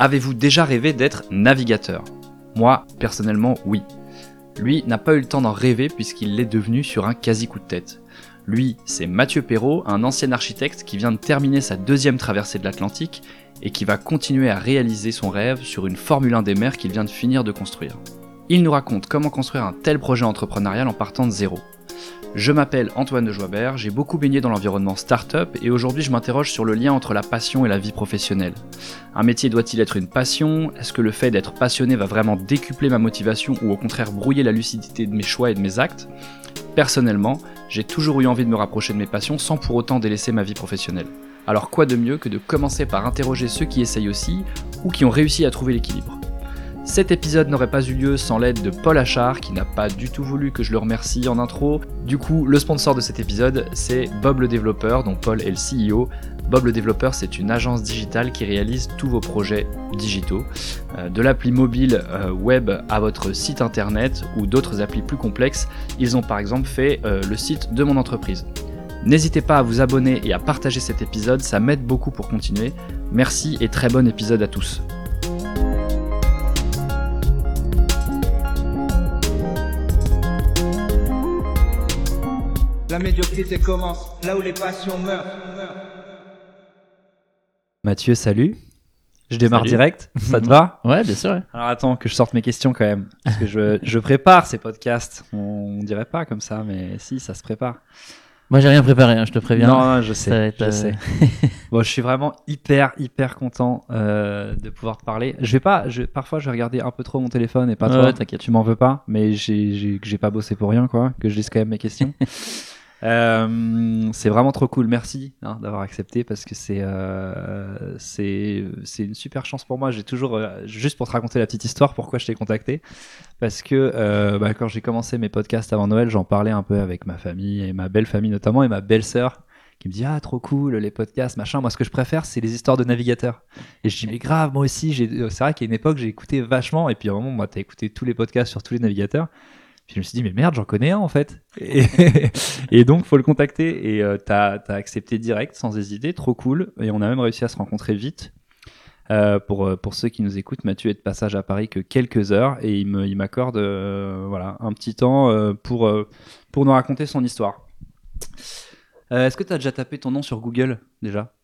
Avez-vous déjà rêvé d'être navigateur? Moi, personnellement, oui. Lui n'a pas eu le temps d'en rêver puisqu'il l'est devenu sur un quasi coup de tête. Lui, c'est Mathieu Perrault, un ancien architecte qui vient de terminer sa deuxième traversée de l'Atlantique et qui va continuer à réaliser son rêve sur une Formule 1 des mers qu'il vient de finir de construire. Il nous raconte comment construire un tel projet entrepreneurial en partant de zéro. Je m'appelle Antoine de Joibert, j'ai beaucoup baigné dans l'environnement startup et aujourd'hui je m'interroge sur le lien entre la passion et la vie professionnelle. Un métier doit-il être une passion? Est-ce que le fait d'être passionné va vraiment décupler ma motivation ou au contraire brouiller la lucidité de mes choix et de mes actes? Personnellement, j'ai toujours eu envie de me rapprocher de mes passions sans pour autant délaisser ma vie professionnelle. Alors quoi de mieux que de commencer par interroger ceux qui essayent aussi ou qui ont réussi à trouver l'équilibre? Cet épisode n'aurait pas eu lieu sans l'aide de Paul Achard, qui n'a pas du tout voulu que je le remercie en intro. Du coup, le sponsor de cet épisode, c'est Bob le développeur, dont Paul est le CEO. Bob le développeur, c'est une agence digitale qui réalise tous vos projets digitaux, euh, de l'appli mobile euh, web à votre site internet ou d'autres applis plus complexes. Ils ont par exemple fait euh, le site de mon entreprise. N'hésitez pas à vous abonner et à partager cet épisode, ça m'aide beaucoup pour continuer. Merci et très bon épisode à tous. La médiocrité commence là où les passions meurent. Mathieu, salut. Je démarre direct, ça te va? Ouais, bien sûr. Alors attends que je sorte mes questions quand même, parce que je, je prépare ces podcasts. On, on dirait pas comme ça, mais si, ça se prépare. Moi, j'ai rien préparé, hein, je te préviens. Non, je sais, je sais. bon, je suis vraiment hyper, hyper content euh, de pouvoir te parler. Je vais pas, je, parfois, je vais regarder un peu trop mon téléphone et pas toi. T'inquiète, tu m'en veux pas, mais j'ai, j'ai pas bossé pour rien, quoi. Que je lise quand même mes questions. Euh, c'est vraiment trop cool. Merci hein, d'avoir accepté parce que c'est euh, c'est une super chance pour moi. J'ai toujours euh, juste pour te raconter la petite histoire pourquoi je t'ai contacté. Parce que euh, bah, quand j'ai commencé mes podcasts avant Noël, j'en parlais un peu avec ma famille et ma belle famille notamment et ma belle sœur qui me dit ah trop cool les podcasts machin. Moi ce que je préfère c'est les histoires de navigateurs. Et je dis mais grave moi aussi c'est vrai qu'à une époque j'ai écouté vachement. Et puis à un moment moi t'as écouté tous les podcasts sur tous les navigateurs je me suis dit, mais merde, j'en connais un en fait. Et, et donc, faut le contacter. Et euh, t'as as accepté direct, sans hésiter, trop cool. Et on a même réussi à se rencontrer vite. Euh, pour, euh, pour ceux qui nous écoutent, Mathieu est de passage à Paris que quelques heures et il m'accorde euh, voilà, un petit temps pour, pour nous raconter son histoire. Est-ce que tu as déjà tapé ton nom sur Google déjà?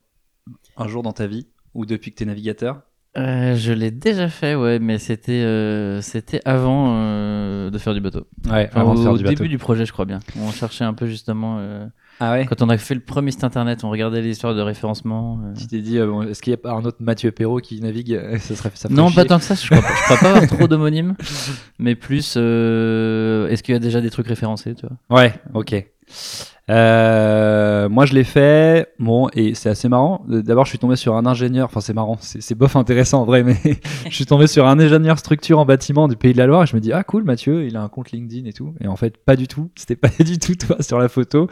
Un jour dans ta vie? Ou depuis que tu es navigateur? Euh, je l'ai déjà fait, ouais, mais c'était euh, c'était avant euh, de faire du bateau. Ouais, avant au, de faire du début du projet, je crois bien. On cherchait un peu justement. Euh, ah ouais? Quand on a fait le premier site internet, on regardait les histoires de référencement. Euh. Tu t'es dit, bon, est-ce qu'il y a un autre Mathieu Perrault qui navigue Ça serait ça Non, pas tant que ça. Je crois, je crois pas avoir trop d'homonymes, mais plus. est-ce qu'il y a déjà des trucs référencés, tu vois? Ouais, ok. Euh, moi, je l'ai fait. Bon, et c'est assez marrant. D'abord, je suis tombé sur un ingénieur. Enfin, c'est marrant. C'est bof intéressant en vrai, mais je suis tombé sur un ingénieur structure en bâtiment du Pays de la Loire et je me dis ah cool, Mathieu, il a un compte LinkedIn et tout. Et en fait, pas du tout. C'était pas du tout toi sur la photo.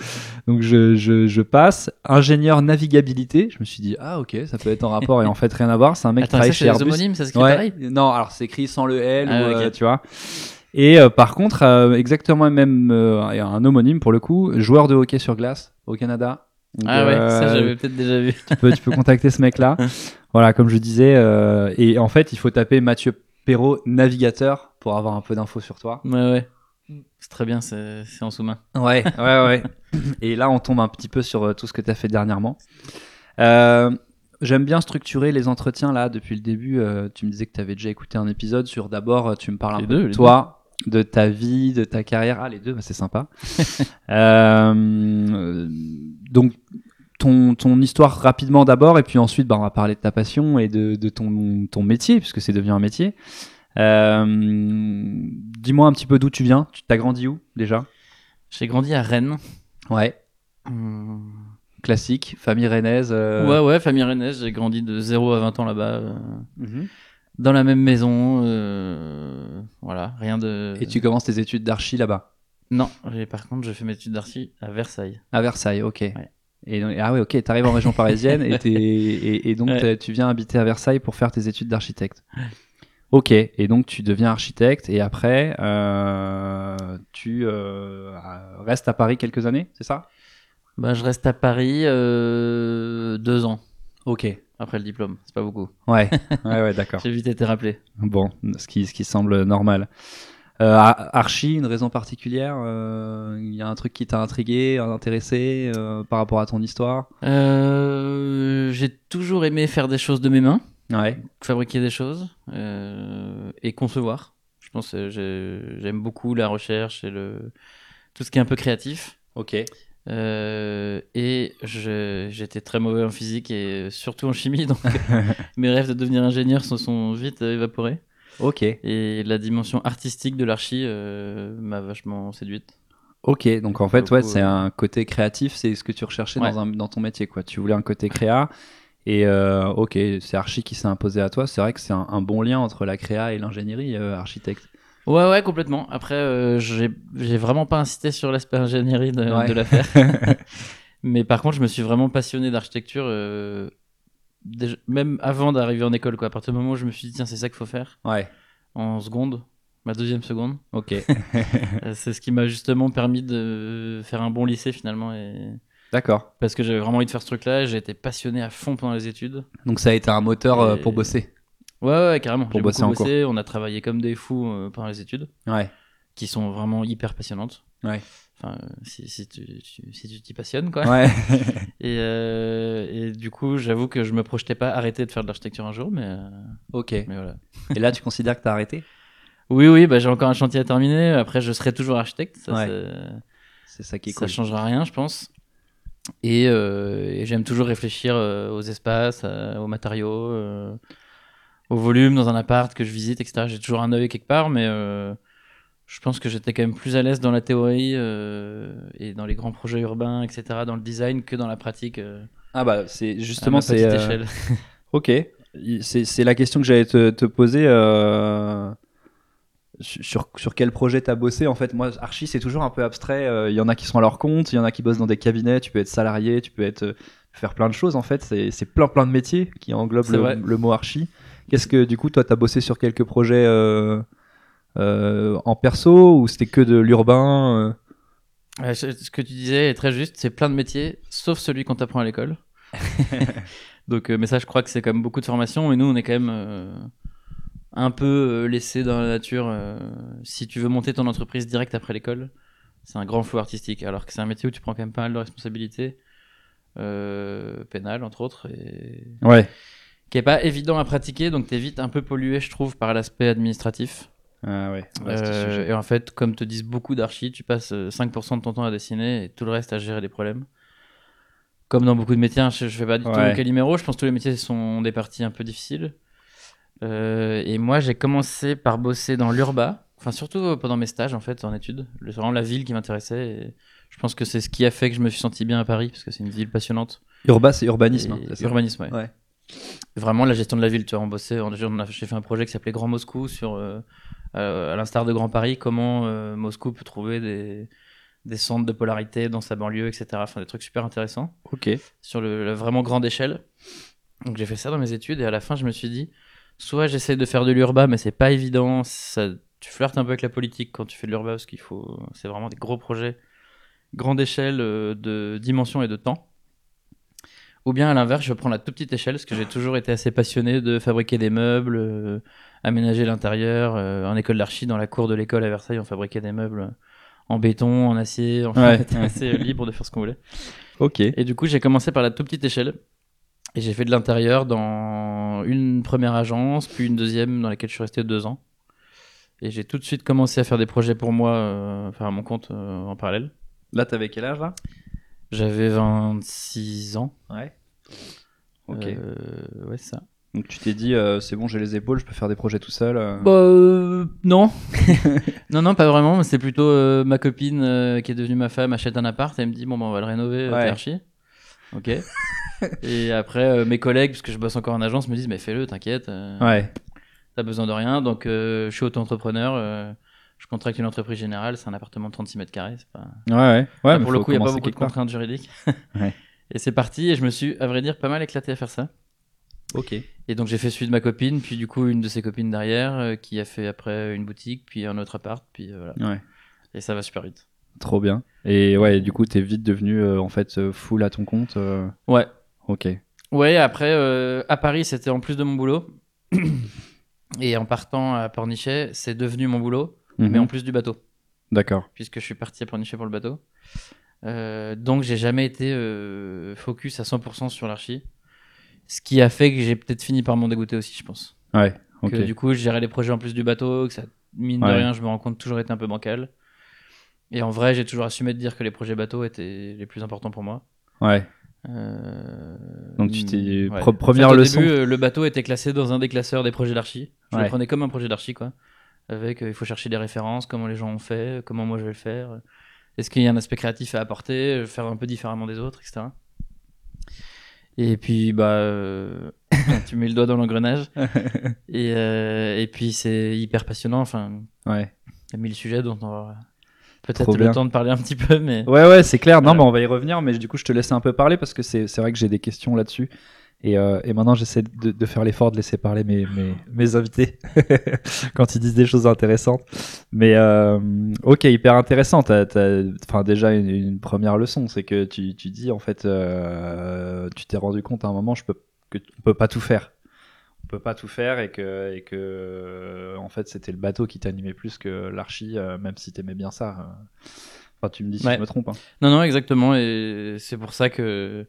Donc, je, je, je, passe ingénieur navigabilité. Je me suis dit ah ok, ça peut être en rapport et en fait rien à voir. C'est un mec Attends, qui travaille chez Airbus. ça ouais. pareil Non, alors c'est écrit sans le L, ah, ou, okay. euh, tu vois. Et euh, par contre, euh, exactement même euh, un homonyme pour le coup, joueur de hockey sur glace au Canada. Donc, ah ouais, ça j'avais peut-être déjà vu. tu peux, tu peux contacter ce mec-là. voilà, comme je disais. et en fait, il faut taper Mathieu Perrault, navigateur, pour avoir un peu d'infos sur toi. Ouais, ouais. C'est très bien, c'est en sous-main. Ouais, ouais, ouais. et là, on tombe un petit peu sur tout ce que tu as fait dernièrement. Euh, J'aime bien structurer les entretiens là depuis le début. Euh, tu me disais que tu avais déjà écouté un épisode sur d'abord, tu me parles un les peu deux, de toi, de ta vie, de ta carrière. Ah, les deux, bah, c'est sympa. euh, donc, ton, ton histoire rapidement d'abord, et puis ensuite, bah, on va parler de ta passion et de, de ton, ton métier, puisque c'est devenu un métier. Euh, Dis-moi un petit peu d'où tu viens. Tu t'as grandi où déjà? J'ai grandi à Rennes. Ouais. Hum classique, famille rennaise. Euh... Ouais, ouais, famille rennaise. J'ai grandi de 0 à 20 ans là-bas. Euh, mm -hmm. Dans la même maison. Euh, voilà, rien de. Et tu commences tes études d'archi là-bas? Non, par contre, je fais mes études d'archi à Versailles. À Versailles, ok. Ouais. Et donc, ah oui, ok, tu arrives en région parisienne et, et, et, donc ouais. tu viens habiter à Versailles pour faire tes études d'architecte. Ok, et donc tu deviens architecte et après euh, tu restes à Paris quelques années, c'est ça? Bah, je reste à Paris euh, deux ans. Ok. Après le diplôme. C'est pas beaucoup. Ouais, ouais, ouais, d'accord. J'ai vite été rappelé. Bon, ce qui, ce qui semble normal. Euh, Ar- Archie, une raison particulière euh, Il y a un truc qui t'a intrigué, intéressé euh, par rapport à ton histoire? J'ai toujours aimé faire des choses de mes mains, Ouais. fabriquer des choses et concevoir. Je pense que j'ai- j'aime beaucoup la recherche et le tout ce qui est un peu créatif. Ok. Euh, et j'étais très mauvais en physique et surtout en chimie, donc mes rêves de devenir ingénieur se sont vite évaporés. Ok. Et la dimension artistique de l'archi euh, m'a vachement séduite. Ok. Donc en fait, ouais, c'est euh, un côté créatif, c'est ce que tu recherchais Ouais. dans, un, dans ton métier, quoi. Tu voulais un côté créa. Et euh, ok, c'est Archie qui s'est imposé à toi. C'est vrai que c'est un, un bon lien entre la créa et l'ingénierie, architecte. Ouais, ouais, complètement. Après, euh, j'ai vraiment pas insisté sur l'aspect ingénierie de, Ouais. de l'affaire. Mais par contre, je me suis vraiment passionné d'architecture, euh, même avant d'arriver en école. Quoi. À partir du moment où je me suis dit, tiens, c'est ça qu'il faut faire, Ouais. en seconde, ma deuxième seconde, Ok. euh, c'est ce qui m'a justement permis de faire un bon lycée finalement. Et... D'accord. Parce que j'avais vraiment envie de faire ce truc-là, et j'ai été passionné à fond pendant les études. Donc ça a été un moteur euh, Et- pour bosser. Ouais, ouais, carrément. Pour bosser beaucoup bossé, on a travaillé comme des fous euh, pendant les études, Ouais. qui sont vraiment hyper passionnantes. Ouais. Enfin, euh, si, si tu tu- si tu t'y passionnes, quoi. Ouais. Et, euh, et du coup, j'avoue que je me projetais pas arrêter de faire de l'architecture un jour, mais, euh, ok. mais voilà. Et là, tu considères que t'as arrêté? Oui, oui, bah, j'ai encore un chantier à terminer. Après, je serai toujours architecte. Ça, Ouais. c'est- C'est ça qui est ça cool. changera rien, je pense. Et, euh, et j'aime toujours réfléchir euh, aux espaces, aux matériaux, euh, au volume dans un appart que je visite, etc. J'ai toujours un œil quelque part, mais euh, je pense que j'étais quand même plus à l'aise dans la théorie euh, et dans les grands projets urbains, etc., dans le design que dans la pratique. euh, Ah bah c'est à justement ma c'est petite euh, échelle. ok. C'est c'est la question que j'allais te, te poser. euh, Sur, sur quel projet t'as bossé En fait, moi, Archie, c'est toujours un peu abstrait. euh, Il y en a qui sont à leur compte, il y en a qui bossent dans des cabinets. Tu peux être salarié, tu peux être euh, faire plein de choses. En fait, c'est c'est plein plein de métiers qui englobent C'est le, vrai. le mot Archie. Qu'est-ce que du coup, toi, t'as bossé sur quelques projets euh, euh, en perso ou c'était que de l'urbain euh? Ce que tu disais est très juste, c'est plein de métiers, sauf celui qu'on t'apprend à l'école. Donc, mais ça, je crois que c'est quand même beaucoup de formation, mais nous, on est quand même un peu laissé dans la nature. euh, si tu veux monter ton entreprise direct après l'école, c'est un grand flou artistique, alors que c'est un métier où tu prends quand même pas mal de responsabilités, euh, pénales entre autres, et Ouais. Qui est pas évident à pratiquer, donc t'es vite un peu pollué, je trouve, par l'aspect administratif. Ah ouais. Euh, et en fait, comme te disent beaucoup d'archis, tu passes euh, 5% de ton temps à dessiner et tout le reste à gérer les problèmes. Comme dans beaucoup de métiers, hein, je, je fais pas du tout Ouais. le caliméro, je pense que tous les métiers sont des parties un peu difficiles. Euh, et moi, j'ai commencé par bosser dans l'urba, enfin surtout pendant mes stages en fait, en études. C'est vraiment la ville qui m'intéressait je pense que c'est ce qui a fait que je me suis senti bien à Paris parce que c'est une ville passionnante. Urba, c'est urbanisme. hein, urbanisme, ouais. Ouais. Vraiment la gestion de la ville, tu vois, on bossait, j'ai fait un projet qui s'appelait Grand Moscou sur, euh, euh, à l'instar de Grand Paris, comment euh, Moscou peut trouver des, des centres de polarité dans sa banlieue, etc. Enfin, des trucs super intéressants Ok. sur le, la vraiment grande échelle. Donc j'ai fait ça dans mes études et à la fin je me suis dit, soit j'essaie de faire de l'urba, mais c'est pas évident, ça, tu flirtes un peu avec la politique quand tu fais de l'urba parce qu'il faut, c'est vraiment des gros projets, grande échelle de dimension et de temps. Ou bien à l'inverse, je prends la toute petite échelle parce que j'ai toujours été assez passionné de fabriquer des meubles, euh, aménager l'intérieur. euh, en école d'archi, dans la cour de l'école à Versailles, on fabriquait des meubles en béton, en acier. Enfin, Ouais. on était assez libre de faire ce qu'on voulait. Ok. Et du coup, j'ai commencé par la toute petite échelle. Et j'ai fait de l'intérieur dans une première agence, puis une deuxième dans laquelle je suis resté deux ans. Et j'ai tout de suite commencé à faire des projets pour moi, euh, enfin à mon compte euh, en parallèle. Là, t'avais quel âge là? J'avais 26 ans. Ouais. Ok. Euh, ouais, c'est ça. Donc tu t'es dit, euh, c'est bon, j'ai les épaules, je peux faire des projets tout seul. euh. Bah, euh, non. non, non, pas vraiment. C'est plutôt euh, ma copine euh, qui est devenue ma femme achète un appart et elle me dit bon, bah, on va le rénover, Ouais. archi. Ok. et après, euh, mes collègues, parce que je bosse encore en agence, me disent mais fais-le, t'inquiète. euh, Ouais. T'as besoin de rien. Donc, euh, je suis auto-entrepreneur. Je contracte une entreprise générale. C'est un appartement de 36 mètres carrés. C'est pas... Ouais, ouais. Mais pour le coup, il n'y a pas beaucoup de part. contraintes juridiques. Ouais. Et c'est parti. Et je me suis, à vrai dire, pas mal éclaté à faire ça. Ok. Et donc, j'ai fait celui de ma copine, puis du coup, une de ses copines derrière, euh, qui a fait après une boutique, puis un autre appart. Puis euh, voilà. Ouais. Et ça va super vite. Trop bien. Et ouais, du coup, t'es vite devenu euh, en fait full à ton compte. Ouais. Ok. Ouais, après, à Paris, c'était en plus de mon boulot. Et en partant à Pornichet, c'est devenu mon boulot, mais Mhm. en plus du bateau, D'accord. puisque je suis parti à Pornichet pour le bateau. Euh, donc, j'ai jamais été euh, focus à 100% sur l'archi. Ce qui a fait que j'ai peut-être fini par m'en dégoûter aussi, je pense. Ouais. Ok. Que du coup, je gérais les projets en plus du bateau, que ça, mine de rien, je me rends compte, toujours été un peu bancal. Et en vrai, j'ai toujours assumé de dire que les projets bateau étaient les plus importants pour moi. Ouais. Euh, Donc tu t'es- ouais. pre- En première fait, au leçon. début, le bateau était classé dans un des classeurs des projets d'archi. Je Ouais. le prenais comme un projet d'archi, quoi. Avec, euh, il faut chercher des références, comment les gens ont fait, comment moi je vais le faire. Est-ce qu'il y a un aspect créatif à apporter, faire un peu différemment des autres, etc. Et puis, bah, euh, tu mets le doigt dans l'engrenage. et, euh, et puis, c'est hyper passionnant. Enfin, ouais. il y a mille sujets dont on aura peut-être le temps de parler un petit peu, mais Ouais, ouais, c'est clair. Non, Voilà. mais on va y revenir. Mais du coup, je te laisse un peu parler parce que c'est c'est vrai que j'ai des questions là-dessus. Et, euh, et maintenant, j'essaie de, de faire l'effort de laisser parler mes, mes, mes invités quand ils disent des choses intéressantes. Mais euh, ok, hyper intéressant. Enfin, déjà, une, une première leçon, c'est que tu, tu dis, en fait, euh, tu t'es rendu compte à un moment je peux, que on peut pas tout faire. On peut pas tout faire et que, et que en fait, c'était le bateau qui t'animait plus que l'archi, même si t'aimais bien ça. Enfin, tu me dis si Ouais. je me trompe. hein. Non, non, exactement. Et c'est pour ça que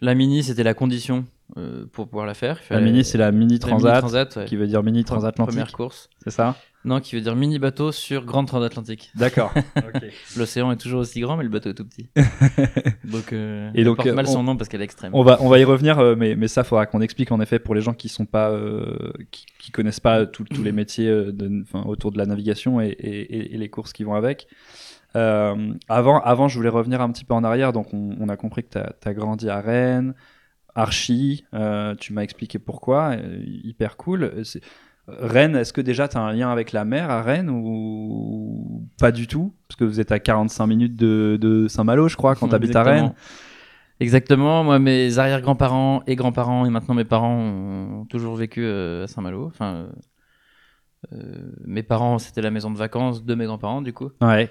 la mini, c'était la condition euh, pour pouvoir la faire. La mini, c'est la mini la transat, mini transat, ouais. qui veut dire mini transatlantique. Première course. C'est ça? Non, qui veut dire mini bateau sur grande transatlantique. D'accord. L'océan est toujours aussi grand, mais le bateau est tout petit. donc, euh, Et elle donc, porte euh, mal on- son nom parce qu'elle est extrême. on va, on va y revenir, euh, mais, mais ça, faudra qu'on explique en effet pour les gens qui sont pas, euh, qui, qui connaissent pas tout- tous les métiers euh, de, enfin, autour de la navigation et, et- et- et les courses qui vont avec. Euh, avant, avant, je voulais revenir un petit peu en arrière. Donc, on, on a compris que tu as, grandi à Rennes, Archie. euh, tu m'as expliqué pourquoi. euh, hyper cool. Rennes, est-ce que déjà tu as un lien avec la mer à Rennes ou pas du tout? Parce que vous êtes à 45 minutes de, de Saint-Malo, je crois, quand tu habites à. Rennes. Exactement. Moi, mes arrière-grands-parents et grands-parents et maintenant mes parents ont toujours vécu euh, à Saint-Malo. Enfin, euh, mes parents, c'était la maison de vacances de mes grands-parents, du coup. Ouais.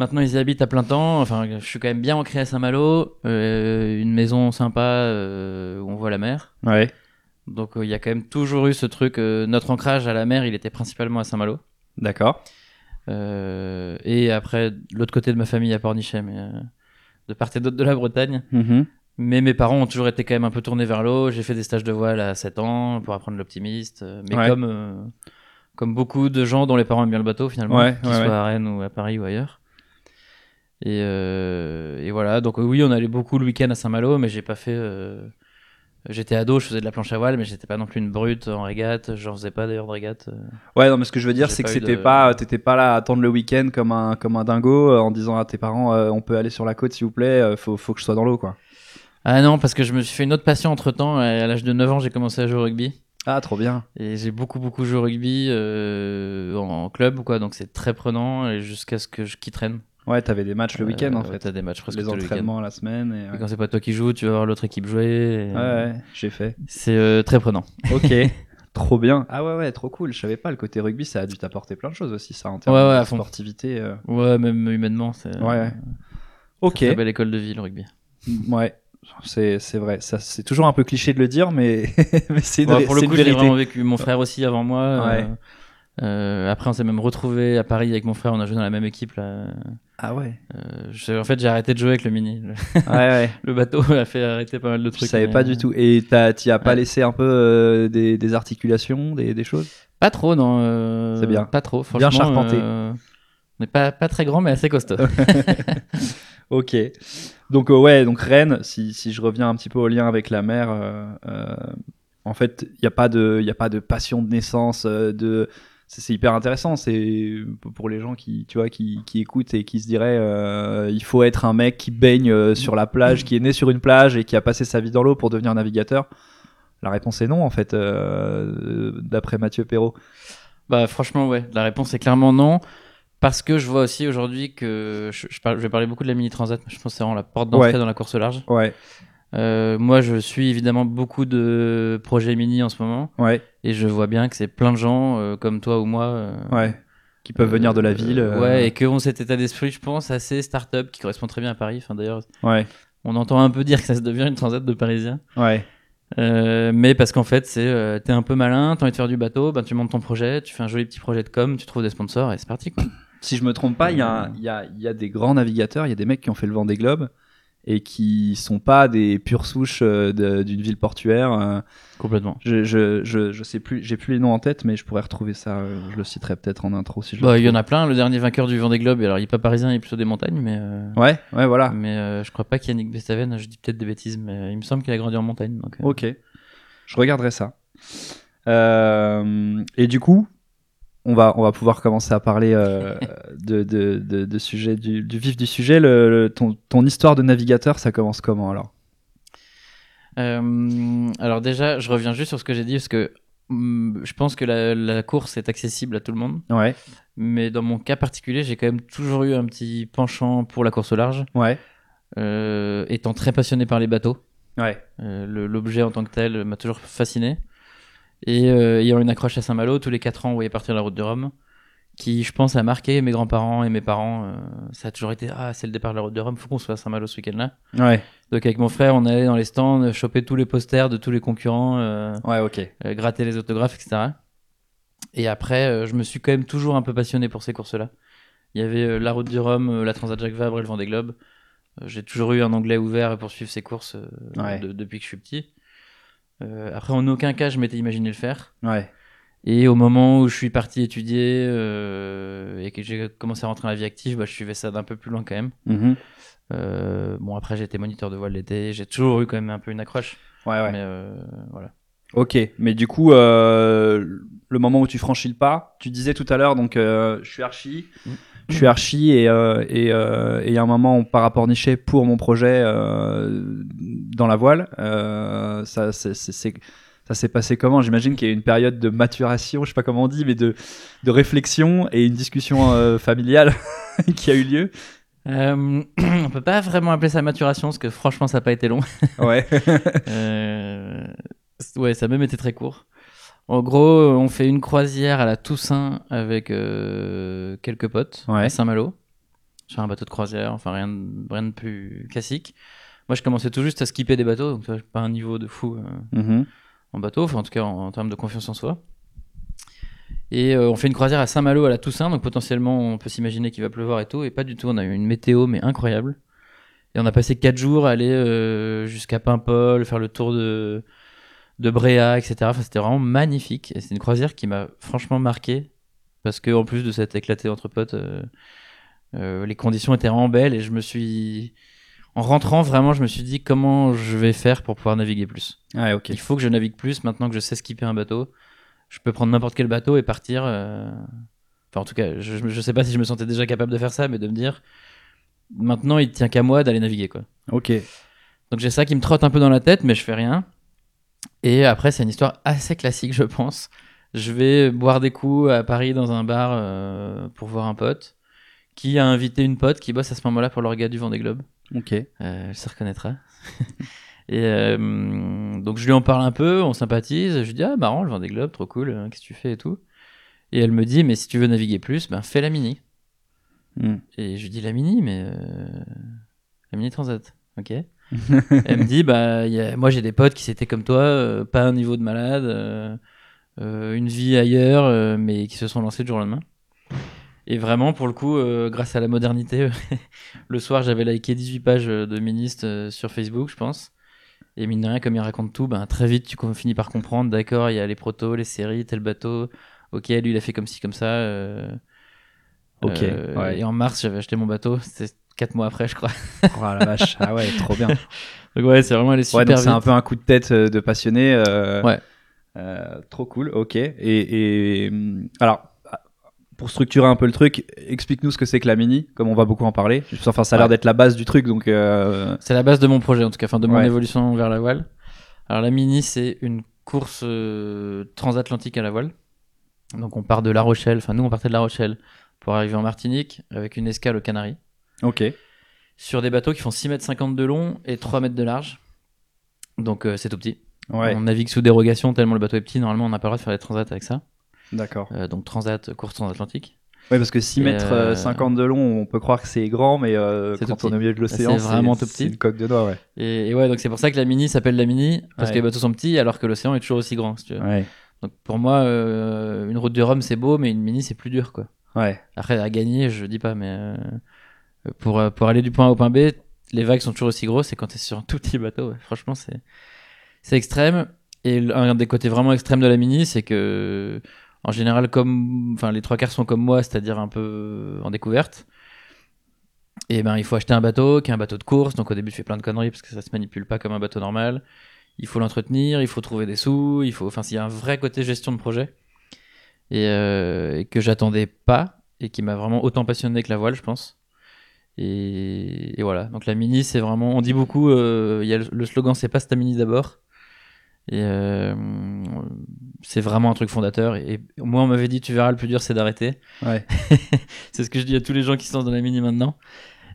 Maintenant, ils y habitent à plein temps. Enfin, je suis quand même bien ancré à Saint-Malo. Euh, une maison sympa euh, où on voit la mer. Ouais. Donc, euh, il y a quand même toujours eu ce truc. notre ancrage à la mer, il était principalement à Saint-Malo. D'accord. Et après, l'autre côté de ma famille à Pornichet, mais de part et d'autre de la Bretagne. Mhm. Mais mes parents ont toujours été quand même un peu tournés vers l'eau. J'ai fait des stages de voile à 7 ans pour apprendre l'optimiste. Mais Ouais. comme, comme beaucoup de gens dont les parents aiment bien le bateau, finalement, Ouais, qu'ils soient à Rennes ou à Paris ou ailleurs. Et, euh, et voilà, donc euh, oui, on allait beaucoup le week-end à Saint-Malo, mais j'ai pas fait. euh, J'étais ado, je faisais de la planche à voile, mais j'étais pas non plus une brute en régate. J'en faisais pas d'ailleurs de régate. Ouais, non, mais ce que je veux dire, c'est que c'était de- pas, t'étais pas là à attendre le week-end comme un, comme un dingo en disant à tes parents, euh, on peut aller sur la côte s'il vous plaît, faut, faut que je sois dans l'eau, quoi. Ah non, parce que je me suis fait une autre passion entre temps. À l'âge de 9 ans, j'ai commencé à jouer au rugby. Ah, trop bien. Et j'ai beaucoup, beaucoup joué au rugby euh, en, en club, ou quoi. Donc c'est très prenant jusqu'à ce que je quitte Rennes. Ouais, t'avais des matchs le week-end, en Euh, ouais, fait. T'as des matchs presque Les tous les week-ends. entraînements la semaine. Et, quand c'est pas toi qui joues, tu vas voir l'autre équipe jouer. et- ouais, ouais, j'ai fait. C'est euh, très prenant. Ok. trop bien. Ah ouais, ouais, trop cool. Je savais pas, le côté rugby, ça a dû t'apporter plein de choses aussi, ça, en termes Ouais, ouais, de sportivité. euh. Ouais, même humainement, c'est Ouais. euh, Ok. très belle école de vie, le rugby. Ouais. C'est, c'est vrai. Ça, c'est toujours un peu cliché de le dire, mais, mais c'est une, Ouais, pour le c'est coup, vérité. vraiment vécu. Mon frère aussi avant moi. Ouais. euh, après, on s'est même retrouvé à Paris avec mon frère. On a joué dans la même équipe. Là. Ah ouais. Euh, je- en fait, j'ai arrêté de jouer avec le mini. Le, Ouais, ouais. le bateau a fait arrêter pas mal de Je trucs. savais mais, pas euh, du tout. Et t'y as pas ouais. laissé un peu euh, des, des articulations, des, des choses? Pas trop, non. euh, C'est bien. Pas trop. Bien franchement, charpenté. euh, on n'est pas, pas très grand, mais assez costaud. Ok. Donc euh, ouais, donc Rennes, si, si je reviens un petit peu au lien avec la mer, euh, euh, en fait, il n'y a, pas de- y a pas de passion de naissance, euh, de... C'est hyper intéressant, c'est pour les gens qui, tu vois, qui, qui écoutent et qui se diraient, euh, il faut être un mec qui baigne euh, sur la plage, qui est né sur une plage et qui a passé sa vie dans l'eau pour devenir navigateur. La réponse est non, en fait, euh, d'après Mathieu Perrault. Bah franchement ouais, la réponse est clairement non. Parce que je vois aussi aujourd'hui que je, je, parle- je vais parler beaucoup de la mini transat, mais je pense que c'est vraiment la porte d'entrée Ouais. dans la course au large. Ouais, Euh, moi, je suis évidemment beaucoup de projets mini en ce moment, ouais, et je vois bien que c'est plein de gens euh, comme toi ou moi, euh, ouais. Qui peuvent venir de la euh, ville. euh, ouais, et qui ont cet état d'esprit, je pense, assez start-up, qui correspond très bien à Paris. Enfin d'ailleurs, ouais, on entend un peu dire que ça se devient une transat de Parisiens. ouais. Euh, mais parce qu'en fait, c'est euh, t'es un peu malin, t'as envie de faire du bateau, ben tu montes ton projet, tu fais un joli petit projet de com, tu trouves des sponsors et c'est parti quoi. Si je me trompe pas, il y, a, y a des grands navigateurs, il y a des mecs qui ont fait le vent des globes et qui sont pas des pures souches euh, d'une ville portuaire. euh. Complètement. Je, je, je, je sais plus, j'ai plus les noms en tête, mais je pourrais retrouver ça. euh, Je le citerai peut-être en intro si je. Bah, il y en a plein. Le dernier vainqueur du Vendée Globe, alors il est pas parisien, il est plutôt des montagnes, mais Ouais, ouais, voilà. mais je crois pas qu'Yannick Bestaven. Je dis peut-être des bêtises, mais il me semble qu'il a grandi en montagne. Donc, Ok, je regarderai ça. Et du coup, on va, on va pouvoir commencer à parler euh, de, de, de, de sujet, du, du vif du sujet. Le, le- ton, ton histoire de navigateur, ça commence comment alors? Euh, alors déjà, je reviens juste sur ce que j'ai dit parce que hum, je pense que la, la course est accessible à tout le monde, Ouais, mais dans mon cas particulier, j'ai quand même toujours eu un petit penchant pour la course au large, ouais, euh, étant très passionné par les bateaux. ouais. L'objet en tant que tel m'a toujours fasciné. Et euh, ayant une accroche à Saint-Malo, tous les 4 ans, on voyait partir la route de Rome, qui, je pense, a marqué mes grands-parents et mes parents. Euh, ça a toujours été Ah, c'est le départ de la route de Rome, faut qu'on soit à Saint-Malo ce week-end-là. Ouais, Donc, avec mon frère, on allait dans les stands, choper tous les posters de tous les concurrents, euh, ouais, ok. gratter les autographes, etc. Et après, euh, je me suis quand même toujours un peu passionné pour ces courses-là. Il y avait euh, la route du Rhum, la Transat Jacques Vabre et le Vendée Globe. J'ai toujours eu un anglais ouvert pour suivre ces courses euh, Ouais. de- depuis que je suis petit. Euh, après, en aucun cas, je m'étais imaginé le faire. Ouais, Et au moment où je suis parti étudier euh, et que j'ai commencé à rentrer dans la vie active, bah, je suivais ça d'un peu plus loin quand même. Mhm. Euh, bon, après, j'ai été moniteur de voile l'été. J'ai toujours eu quand même un peu une accroche. ouais, ouais. Mais voilà. Ok, mais du coup, le moment où tu franchis le pas, tu disais tout à l'heure, donc je suis archi, Mm. Je suis archi et euh, et euh, et il y a un moment où par rapport niché pour mon projet euh, dans la voile, euh, ça c'est c'est- c'est- ça s'est passé comment? J'imagine qu'il y a eu une période de maturation, je sais pas comment on dit, mais de de réflexion et une discussion euh, familiale qui a eu lieu. Euh, on peut pas vraiment appeler ça maturation parce que franchement, ça n'a pas été long. Ouais. Euh, ouais, ça a même été très court. En gros, on fait une croisière à la Toussaint avec euh, quelques potes Ouais. à Saint-Malo sur un bateau de croisière, enfin rien de, rien de plus classique. Moi, je commençais tout juste à skipper des bateaux, donc vois, pas un niveau de fou euh, Mhm. en bateau, enfin en tout cas en, en termes de confiance en soi. Et euh, on fait une croisière à Saint-Malo à la Toussaint, donc potentiellement on peut s'imaginer qu'il va pleuvoir et tout, et pas du tout. On a eu une météo mais incroyable. Et on a passé 4 jours à aller jusqu'à Paimpol, faire le tour de, de Bréa, etc. Enfin, c'était vraiment magnifique. Et c'est une croisière qui m'a franchement marqué, parce que en plus de s'être éclaté entre potes, euh, euh, les conditions étaient vraiment belles, et je me suis... En rentrant, vraiment, je me suis dit comment je vais faire pour pouvoir naviguer plus. Ok. Il faut que je navigue plus maintenant que je sais skipper un bateau. Je peux prendre n'importe quel bateau et partir. euh, Enfin, en tout cas, je, je sais pas si je me sentais déjà capable de faire ça, mais de me dire maintenant il tient qu'à moi d'aller naviguer quoi. Ok. Donc j'ai ça qui me trotte un peu dans la tête, mais je fais rien. Et après, c'est une histoire assez classique, je pense. Je vais boire des coups à Paris dans un bar euh, pour voir un pote qui a invité une pote qui bosse à ce moment-là pour l'orga du Vendée Globe. Ok. Euh, elle se reconnaîtra. et euh, donc je lui en parle un peu, on sympathise. Je lui dis ah marrant, le Vendée Globe, trop cool, hein, qu'est-ce que tu fais et tout. Et elle me dit mais si tu veux naviguer plus, ben fais la mini. Mm. Et je lui dis la mini, mais la mini transat, ok. elle me dit bah y a- moi j'ai des potes qui s'étaient comme toi, euh, pas un niveau de malade, euh, euh, une vie ailleurs, mais qui se sont lancés du jour au lendemain. Et vraiment, pour le coup, grâce à la modernité, le soir, j'avais liké 18 pages de ministres sur Facebook, je pense. Et mine de rien, comme il raconte tout, ben, très vite, tu finis par comprendre, d'accord, il y a les protos, les séries, tel bateau, ok, lui, il a fait comme ci, comme ça. Ok, euh, ouais. Et en mars, j'avais acheté mon bateau, c'était 4 mois après, je crois. Oh la vache. Ah ouais, trop bien. Donc ouais, c'est vraiment allé super Ouais, donc c'est un peu un coup de tête euh, de passionné. euh, Ouais. euh, trop cool, ok. Et, et, hum, alors, pour structurer un peu le truc, explique-nous ce que c'est que la mini, comme on va beaucoup en parler. Enfin, ça a l'air d'être la base du truc, donc. euh, C'est la base de mon projet, en tout cas, enfin de mon Ouais. évolution vers la voile. Alors la mini, c'est une course transatlantique à la voile. Donc on part de La Rochelle, enfin nous on partait de La Rochelle pour arriver en Martinique avec une escale aux Canaries. Ok. Sur des bateaux qui font 6 mètres 50 de long et 3 mètres de large. Donc euh, c'est tout petit. Ouais. On navigue sous dérogation tellement le bateau est petit. Normalement on n'a pas le droit de faire des transats avec ça. D'accord. Euh, donc transat, course transatlantique. Oui, parce que 6 Et, mètres euh, 50 de long, on peut croire que c'est grand, mais euh, quand tout on est au milieu de l'océan, C'est vraiment tout C'est petit. une coque de noix, ouais. Et, et ouais, donc c'est pour ça que la mini s'appelle la mini, parce Ouais. que les bateaux sont petits, alors que l'océan est toujours aussi grand. si tu veux. Ouais. Donc pour moi, euh, une route du Rhum c'est beau, mais une mini c'est plus dur, quoi. Ouais. Après, à gagner, je dis pas, mais euh, pour, euh, pour aller du point A au point B, les vagues sont toujours aussi grosses et quand tu es sur un tout petit bateau, franchement, c'est extrême. Et un des côtés vraiment extrêmes de la mini, c'est que, en général, comme, enfin, les trois quarts sont comme moi, c'est-à-dire un peu en découverte. Et ben, il faut acheter un bateau qui est un bateau de course. Donc, au début, tu fais plein de conneries parce que ça se manipule pas comme un bateau normal. Il faut l'entretenir, il faut trouver des sous, il faut, enfin, il y a un vrai côté gestion de projet et, euh, et que j'attendais pas et qui m'a vraiment autant passionné que la voile, je pense. Et, et voilà. Donc la mini, c'est vraiment, on dit beaucoup, euh, il y a le, le slogan, c'est pas ta mini d'abord. Et euh, c'est vraiment un truc fondateur. Et moi, on m'avait dit, tu verras, le plus dur, c'est d'arrêter. Ouais. c'est ce que je dis à tous les gens qui se lancent dans la mini maintenant.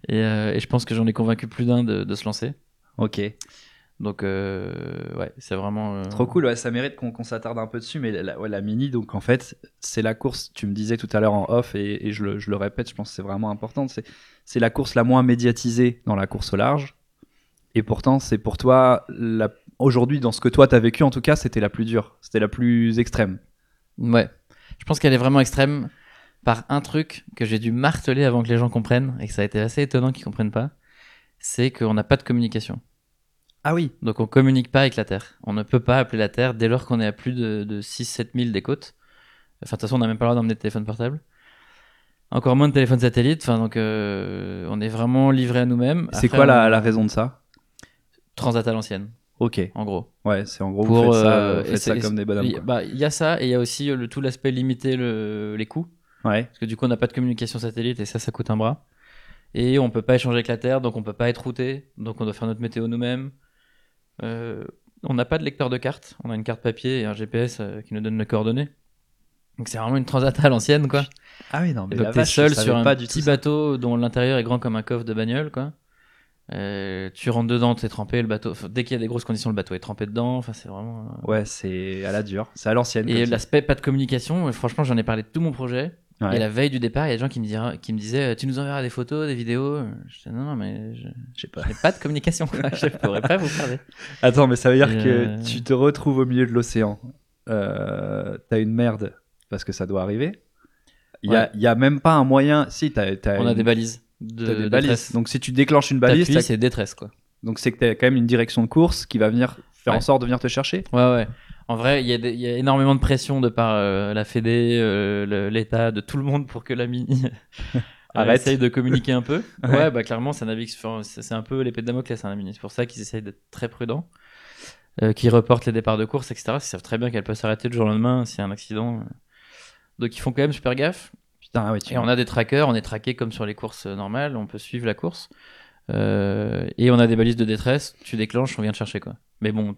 Et, euh, et je pense que j'en ai convaincu plus d'un de, de se lancer. Ok. Donc, euh, ouais, c'est vraiment. euh, Trop cool, ouais, ça mérite qu'on s'attarde un peu dessus, mais la, ouais, la mini, donc en fait, c'est la course, tu me disais tout à l'heure en off, et, et je, le, je le répète, je pense que c'est vraiment important, c'est c'est la course la moins médiatisée dans la course au large, et pourtant, c'est pour toi, aujourd'hui, dans ce que toi t'as vécu, en tout cas, c'était la plus dure, c'était la plus extrême. Ouais. Je pense qu'elle est vraiment extrême par un truc que j'ai dû marteler avant que les gens comprennent et que ça a été assez étonnant qu'ils comprennent pas. C'est qu'on n'a pas de communication. Ah oui Donc on communique pas avec la Terre. On ne peut pas appeler la Terre dès lors qu'on est à plus de, de 6-7 000 des côtes. Enfin, de toute façon, on n'a même pas le droit d'emmener de téléphone portable. Encore moins de téléphone satellite. Enfin, donc euh, on est vraiment livré à nous-mêmes. C'est quoi la, on- la raison de ça? Transat à l'ancienne, Ok, en gros. ouais, c'est en gros, Pour, vous faites ça, euh, vous faites et ça c'est- comme des bonhommes. Il bah, il y a ça et il y a aussi euh, le, tout l'aspect limiter le- les coûts. Ouais, Parce que du coup, on n'a pas de communication satellite et ça, ça coûte un bras. Et on peut pas échanger avec la Terre, donc on peut pas être routé. Donc on doit faire notre météo nous-mêmes. Euh, on n'a pas de lecteur de carte. On a une carte papier et un GPS euh, qui nous donne les coordonnées. Donc c'est vraiment une transat à l'ancienne, quoi. Ah oui, non, mais Et donc t'es seul sur un pas du petit bateau dont l'intérieur est grand comme un coffre de bagnole, quoi. Euh, tu rentres dedans, t'es trempé, le bateau. enfin, dès qu'il y a des grosses conditions, le bateau est trempé dedans. Enfin, c'est vraiment. Ouais, c'est à la dure, c'est à l'ancienne. Et l'aspect pas de communication, franchement, j'en ai parlé de tout mon projet. Ouais, Et la veille du départ, il y a des gens qui me, dira- qui me disaient euh, Tu nous enverras des photos, des vidéos Je disais Non, non, mais je sais pas. n'ai pas de communication. quoi. je pourrais pas vous parler. Attends, mais ça veut dire Et que euh, tu te retrouves au milieu de l'océan. Euh, t'as une merde parce que ça doit arriver. Il y, a, Ouais. a même pas un moyen. Si, t'as, t'as On a des balises. De, des de balises. détresse. Donc si tu déclenches une balise, c'est détresse, quoi. donc c'est que t'as quand même une direction de course qui va venir faire en sorte de venir te chercher. Ouais, ouais. En vrai, il y, y a énormément de pression de par euh, la Fédé, euh, l'État, de tout le monde pour que la mini euh, essaye de communiquer un peu. Ouais. ouais. bah clairement, ça navigue c'est un peu l'épée de Damoclès, hein, la mini. C'est pour ça qu'ils essayent d'être très prudents, euh, qu'ils reportent les départs de course, etc. Ils savent très bien qu'elle peut s'arrêter le jour au lendemain s'il y a un accident. Donc ils font quand même super gaffe. Putain, ah ouais, tu Et on a des trackers, on est traqué comme sur les courses normales, on peut suivre la course. Euh, et on a des balises de détresse, tu déclenches, on vient te chercher quoi. Mais bon,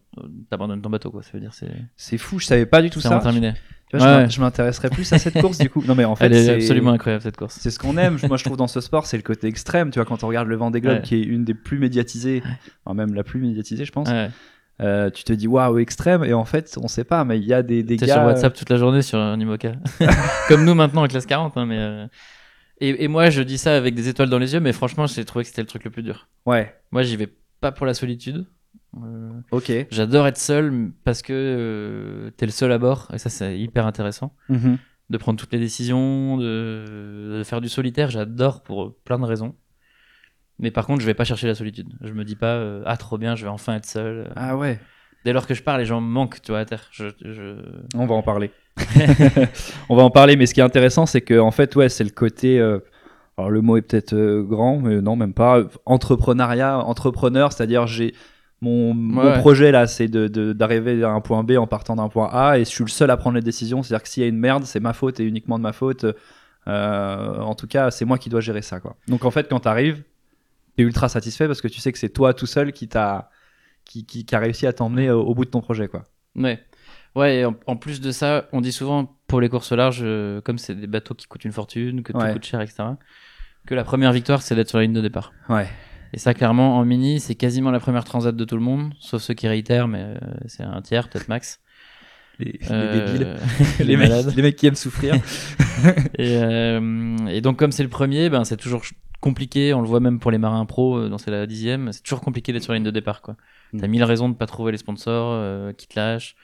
t'abandonnes ton bateau quoi, ça veut dire c'est C'est fou, je savais pas du tout ça. terminé. Tu vois, je Ouais. m'in- je m'intéresserais plus à cette course du coup. Non mais en fait, Elle est c'est absolument incroyable cette course. C'est ce qu'on aime. Moi, je trouve dans ce sport, c'est le côté extrême. Tu vois, quand on regarde le Vendée Globe, Ouais. qui est une des plus médiatisées, enfin, même la plus médiatisée, je pense. Ouais. euh, tu te dis waouh extrême et en fait on sait pas mais il y a des, des T'es gars sur WhatsApp toute la journée sur un Imoca. comme nous maintenant en classe 40. hein, mais euh, et, et moi je dis ça avec des étoiles dans les yeux, mais franchement j'ai trouvé que c'était le truc le plus dur. ouais Moi j'y vais pas pour la solitude. Euh, ok J'adore être seul parce que euh, t'es le seul à bord et ça c'est hyper intéressant. Mhm. de prendre toutes les décisions, de, de faire du solitaire, j'adore pour plein de raisons. Mais par contre, je vais pas chercher la solitude. Je me dis pas euh, ah trop bien, je vais enfin être seul. ah ouais Dès lors que je pars, les gens me manquent, tu vois, à terre. Je, je... on va en parler. On va en parler mais ce qui est intéressant c'est que en fait ouais c'est le côté euh, alors le mot est peut-être euh, grand mais non même pas. Entrepreneuriat entrepreneur c'est-à-dire j'ai mon, mon Ouais. projet là c'est de- de- d'arriver à un point B en partant d'un point A et je suis le seul à prendre les décisions. C'est-à-dire que s'il y a une merde c'est ma faute et uniquement de ma faute. Euh, en tout cas c'est moi qui dois gérer ça quoi. Donc en fait quand t'arrives t'es ultra satisfait parce que tu sais que c'est toi tout seul qui t'a qui, qui, qui a réussi à t'emmener au, au bout de ton projet quoi Ouais. Ouais, et en, en plus de ça, on dit souvent pour les courses au large, euh, comme c'est des bateaux qui coûtent une fortune, que tout Ouais. coûte cher, etc., que la première victoire, c'est d'être sur la ligne de départ. ouais Et ça, clairement, en mini, c'est quasiment la première transat de tout le monde, sauf ceux qui réitèrent, mais euh, c'est un tiers, peut-être max. les, les Euh, débiles, les les, mecs, les mecs qui aiment souffrir. Et, et donc comme c'est le premier, ben c'est toujours compliqué. On le voit même pour les marins pro, dont c'est la dixième. C'est toujours compliqué d'être sur la ligne de départ. quoi. Mm. T'as mille raisons de pas trouver les sponsors, euh, qui te lâchent,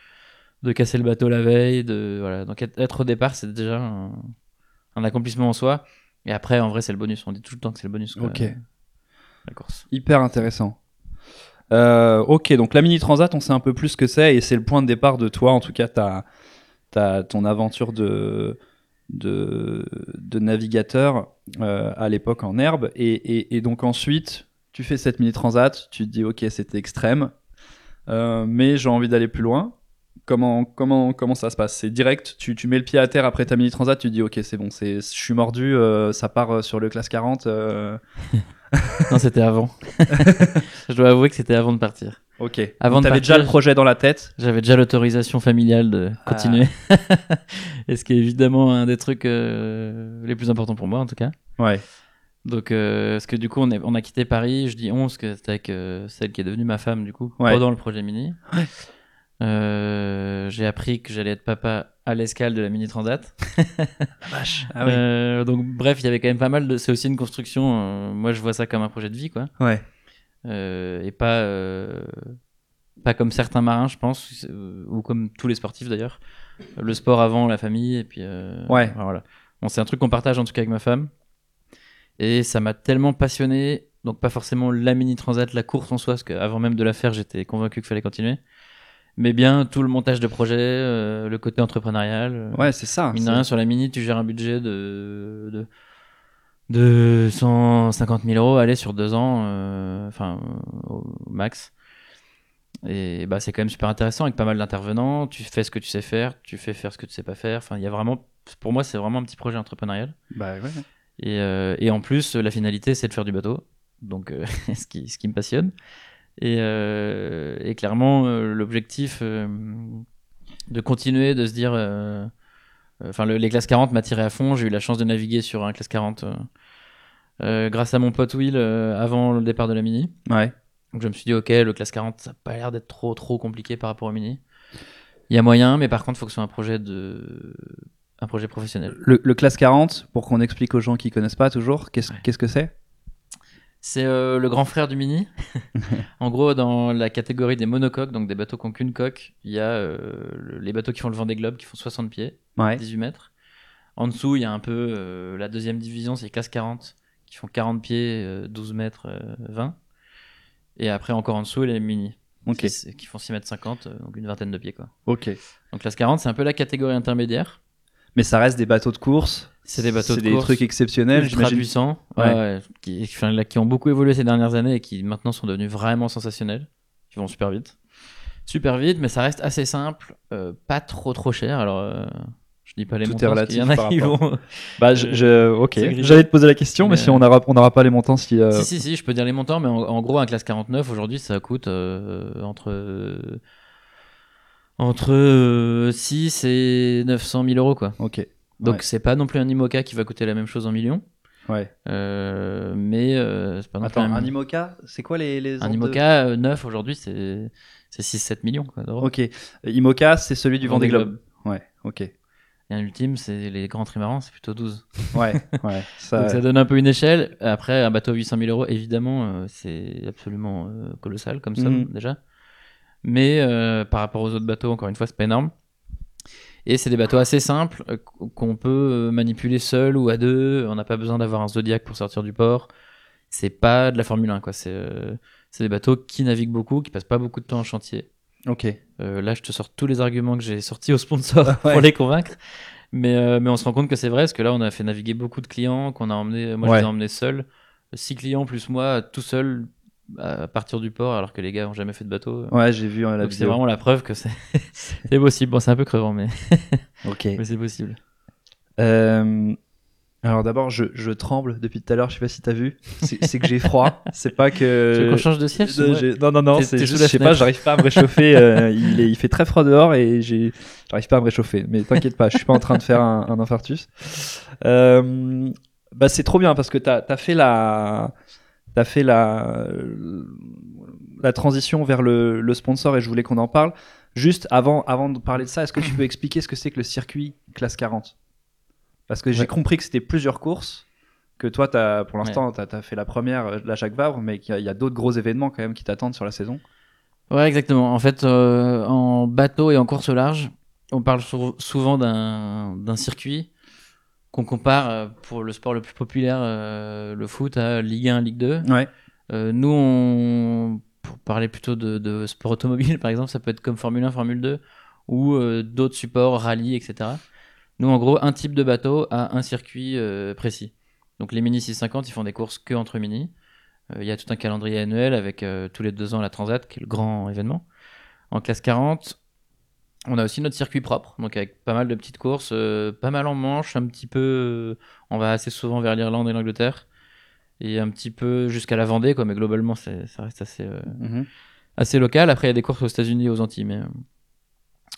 de casser le bateau la veille, de voilà. Donc être, au départ, c'est déjà un, un accomplissement en soi. Et après, en vrai, c'est le bonus. On dit tout le temps que c'est le bonus. quoi, Ok. euh, La course. Hyper intéressant. Euh, ok, donc la Mini Transat, on sait un peu plus ce que c'est et c'est le point de départ de toi, en tout cas, ta, ta, ton aventure de, de, de navigateur euh, à l'époque en herbe. Et, et, et donc ensuite, tu fais cette Mini Transat, tu te dis, ok, c'était extrême, euh, mais j'ai envie d'aller plus loin. Comment, comment, comment ça se passe? C'est direct, tu, tu mets le pied à terre après ta Mini Transat, tu te dis, ok, c'est bon, c'est, je suis mordu, euh, ça part euh, sur le classe 40. euh, non, c'était avant. Je dois avouer que c'était avant de partir. Ok. Avant de t'avais déjà le projet dans la tête? J'avais déjà l'autorisation familiale de Ah. continuer. Et ce qui est évidemment un des trucs les plus importants pour moi, en tout cas. Ouais. Donc, euh, parce que du coup, on, est, on a quitté Paris, je dis 11, que c'était avec euh, celle qui est devenue ma femme, du coup, Ouais. pendant le projet Mini. Euh, J'ai appris que j'allais être papa à l'escale de la Mini Transat. Vache. Ah ouais. Euh, donc, bref, il y avait quand même pas mal de. C'est aussi une construction. moi, je vois ça comme un projet de vie, quoi. Ouais. Et pas pas comme certains marins je pense ou comme tous les sportifs d'ailleurs le sport avant la famille et puis Ouais. voilà bon, c'est un truc qu'on partage en tout cas avec ma femme et ça m'a tellement passionné donc pas forcément la mini transat la course en soi parce qu'avant même de la faire j'étais convaincu qu'il fallait continuer mais bien tout le montage de projet euh, le côté entrepreneurial euh, Ouais, c'est ça. Mine de rien, sur la mini, tu gères un budget de, de, de 150 000 euros, allez, sur deux ans, euh, enfin, au max. Et bah, c'est quand même super intéressant avec pas mal d'intervenants. Tu fais ce que tu sais faire, tu fais faire ce que tu sais pas faire. Enfin, il y a vraiment, pour moi, c'est vraiment un petit projet entrepreneurial. Bah ouais. Et, euh, et en plus, la finalité, c'est de faire du bateau. Donc, euh, ce, qui, ce qui me passionne. Et, euh, et clairement, l'objectif euh, de continuer, de se dire. euh, Enfin, le- les classes 40 m'attiraient à fond. J'ai eu la chance de naviguer sur un classe 40 euh, euh, grâce à mon pote Will euh, avant le départ de la Mini. Ouais. Donc je me suis dit, ok, le classe 40, ça n'a pas l'air d'être trop trop compliqué par rapport au Mini. Il y a moyen, mais par contre, il faut que ce soit un projet de un projet professionnel. Le, le classe 40, pour qu'on explique aux gens qui connaissent pas toujours, qu'est-ce Ouais. que c'est? C'est euh, le grand frère du Mini. en gros, dans la catégorie des monocoques, donc des bateaux qui n'ont qu'une coque, il y a euh, le- les bateaux qui font le vent des globes, qui font 60 pieds, Ouais. 18 mètres. En dessous, il y a un peu euh, la deuxième division, c'est les classes 40, qui font 40 pieds, euh, 12 mètres, euh, 20. Et après, encore en dessous, les Mini, qui, qui font 6 mètres 50, euh, donc une vingtaine de pieds. Quoi. Ok. Donc classe 40, c'est un peu la catégorie intermédiaire. Mais ça reste des bateaux de course. C'est des bateaux de C'est des course trucs exceptionnels, ultra puissants, Ouais. qui, ont beaucoup évolué ces dernières années et qui maintenant sont devenus vraiment sensationnels. Qui vont super vite. Super vite, mais ça reste assez simple, euh, pas trop trop cher. Alors, euh, je dis pas les Tout est montants, parce qu'il y en a relatif qui vont. Bah, je, je- ok. J'allais te poser la question, mais, Mais, si on n'aura on n'aura pas les montants, si. euh, Si, si, si, je peux dire les montants, mais en, en gros, un classe 49, aujourd'hui, ça coûte euh, entre, euh, entre euh, 6 et 900 000 euros, quoi. Ok. Donc, Ouais. c'est pas non plus un IMOCA qui va coûter la même chose en millions, Ouais. euh, mais euh, c'est pas non Attends, plus un IMOCA, c'est quoi les, les Un ordres de- IMOCA euh, neuf aujourd'hui, c'est c'est 6-7 millions d'euros. Ok. IMOCA, c'est celui du Vendée Globe. Ouais. Ok. Et un ultime, c'est les grands trimarans, c'est plutôt 12. Ouais. ouais. Ça, Donc ça donne un peu une échelle. Après, un bateau à 800 000 euros, évidemment, euh, c'est absolument euh, colossal comme somme Mhm. déjà. Mais euh, par rapport aux autres bateaux, encore une fois, c'est pas énorme. Et c'est des bateaux assez simples euh, qu'on peut euh, manipuler seul ou à deux. On n'a pas besoin d'avoir un Zodiac pour sortir du port. C'est pas de la Formule 1, quoi. C'est euh, des bateaux qui naviguent beaucoup, qui passent pas beaucoup de temps en chantier. Ok. Euh, là, je te sors tous les arguments que j'ai sortis aux sponsors Ouais. pour les convaincre. Mais, euh, mais on se rend compte que c'est vrai, parce que là, on a fait naviguer beaucoup de clients, qu'on a emmené, moi, je les ai emmenés seuls. Six clients plus moi, tout seul, à partir du port, alors que les gars ont jamais fait de bateau. Ouais, j'ai vu euh, la Donc c'est vraiment la preuve que c'est possible. Bon, c'est un peu crevant, mais, Ok. mais c'est possible. Euh, alors d'abord, je, je tremble depuis tout à l'heure. Je sais pas si t'as vu. C'est que j'ai froid. C'est pas que. Tu veux qu'on change de siège Euh, Non, non, non, c'est juste, je sais pas, j'arrive pas à me réchauffer. euh, il, est- il fait très froid dehors et j'ai, j'arrive pas à me réchauffer. Mais t'inquiète pas, je suis pas en train de faire un, un infarctus. Euh, bah, c'est trop bien parce que t'as as fait la, t'as fait la, la transition vers le, le sponsor et je voulais qu'on en parle. Juste avant, avant de parler de ça, est-ce que tu peux expliquer ce que c'est que le circuit classe 40 Parce que j'ai Ouais. compris que c'était plusieurs courses, que toi, as, pour l'instant, tu as, fait la première, euh, la Jacques Vabre, mais qu'il y a, d'autres gros événements quand même qui t'attendent sur la saison. Ouais, exactement. En fait, euh, en bateau et en course large, on parle sou- souvent d'un circuit qu'on compare euh, pour le sport le plus populaire, euh, le foot, à Ligue 1, Ligue 2. Ouais. Euh, nous, on, pour parler plutôt de, de sport automobile, par exemple, ça peut être comme Formule 1, Formule 2, ou d'autres supports, rallye, etc. Nous, en gros, un type de bateau a un circuit précis. Donc les Mini 650, ils font des courses que entre Mini. Euh, Il y a tout un calendrier annuel avec euh, tous les deux ans la Transat, qui est le grand événement. En classe 40, on a aussi notre circuit propre, donc avec pas mal de petites courses, euh, pas mal en manche, un petit peu. euh, on va assez souvent vers l'Irlande et l'Angleterre, et un petit peu jusqu'à la Vendée, quoi, mais globalement, c'est- ça reste assez, euh, Mhm. assez local. Après, il y a des courses aux États-Unis et aux Antilles, mais. euh,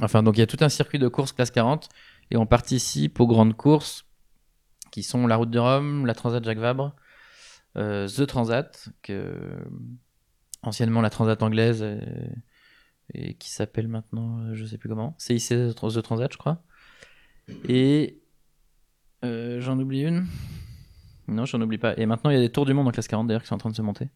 Enfin, donc il y a tout un circuit de courses classe 40, et on participe aux grandes courses qui sont la Route de Rome, la Transat Jacques Vabre, euh, The Transat, que anciennement la Transat anglaise et, et qui s'appelle maintenant, euh, je sais plus comment, CIC The Transat, je crois. Et euh, j'en oublie une. Non, j'en oublie pas. Et maintenant, il y a des tours du monde en classe 40 d'ailleurs qui sont en train de se monter.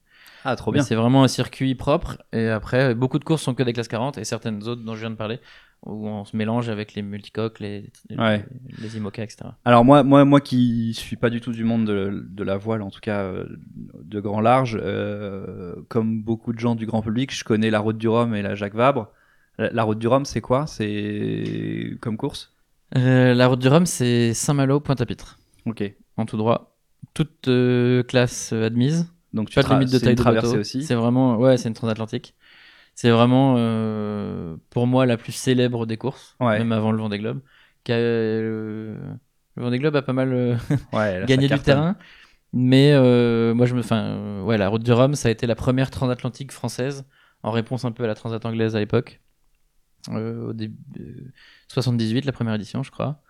Ah, trop bien. C'est vraiment un circuit propre. Et après, beaucoup de courses sont que des classes 40 et certaines autres dont je viens de parler, où on se mélange avec les multicoques, les, Ouais. les, les IMOCA, etc. Alors moi, moi, moi qui suis pas du tout du monde de, de la voile, en tout cas euh, de grand large, euh, comme beaucoup de gens du grand public, je connais la route du Rhum et la Jacques Vabre. La, la route du Rhum, c'est quoi? C'est comme course? Euh, la route du Rhum, c'est Saint-Malo, Pointe-à-Pitre, Ok. en tout droit. Toute euh, classe admise. Donc tu Pas de limite de taille de traversée aussi? C'est vraiment, ouais, c'est une transatlantique. C'est vraiment, euh, pour moi, la plus célèbre des courses, Ouais. même avant le Vendée Globe. Qui a, euh, le Vendée Globe a pas mal euh, Ouais, gagné du terrain. Mais moi, je me, euh, ouais, la route du Rhum, ça a été la première transatlantique française, en réponse un peu à la transat anglaise à l'époque. Au début, euh, 78, la première édition, je crois.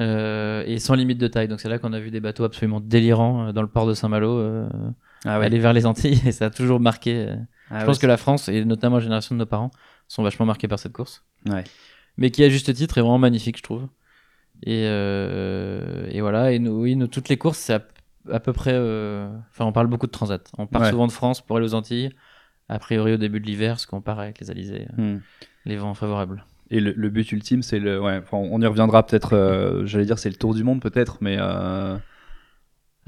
Euh, et sans limite de taille. Donc c'est là qu'on a vu des bateaux absolument délirants euh, dans le port de Saint-Malo, euh, Ah ouais. aller vers les Antilles, et ça a toujours marqué. Ah je ouais, pense que la France, et notamment la génération de nos parents, sont vachement marqués par cette course. Ouais. Mais qui, à juste titre, est vraiment magnifique, je trouve. Et, euh, et voilà, et nous, oui, nous, toutes les courses, c'est à, à peu près. euh, Enfin, on parle beaucoup de transat. On part Ouais. souvent de France pour aller aux Antilles, a priori au début de l'hiver, parce qu'on part avec les alizés, euh, Hmm. les vents favorables. Et le, le but ultime, c'est le. Ouais, on y reviendra peut-être. euh, J'allais dire, c'est le tour du monde peut-être, mais.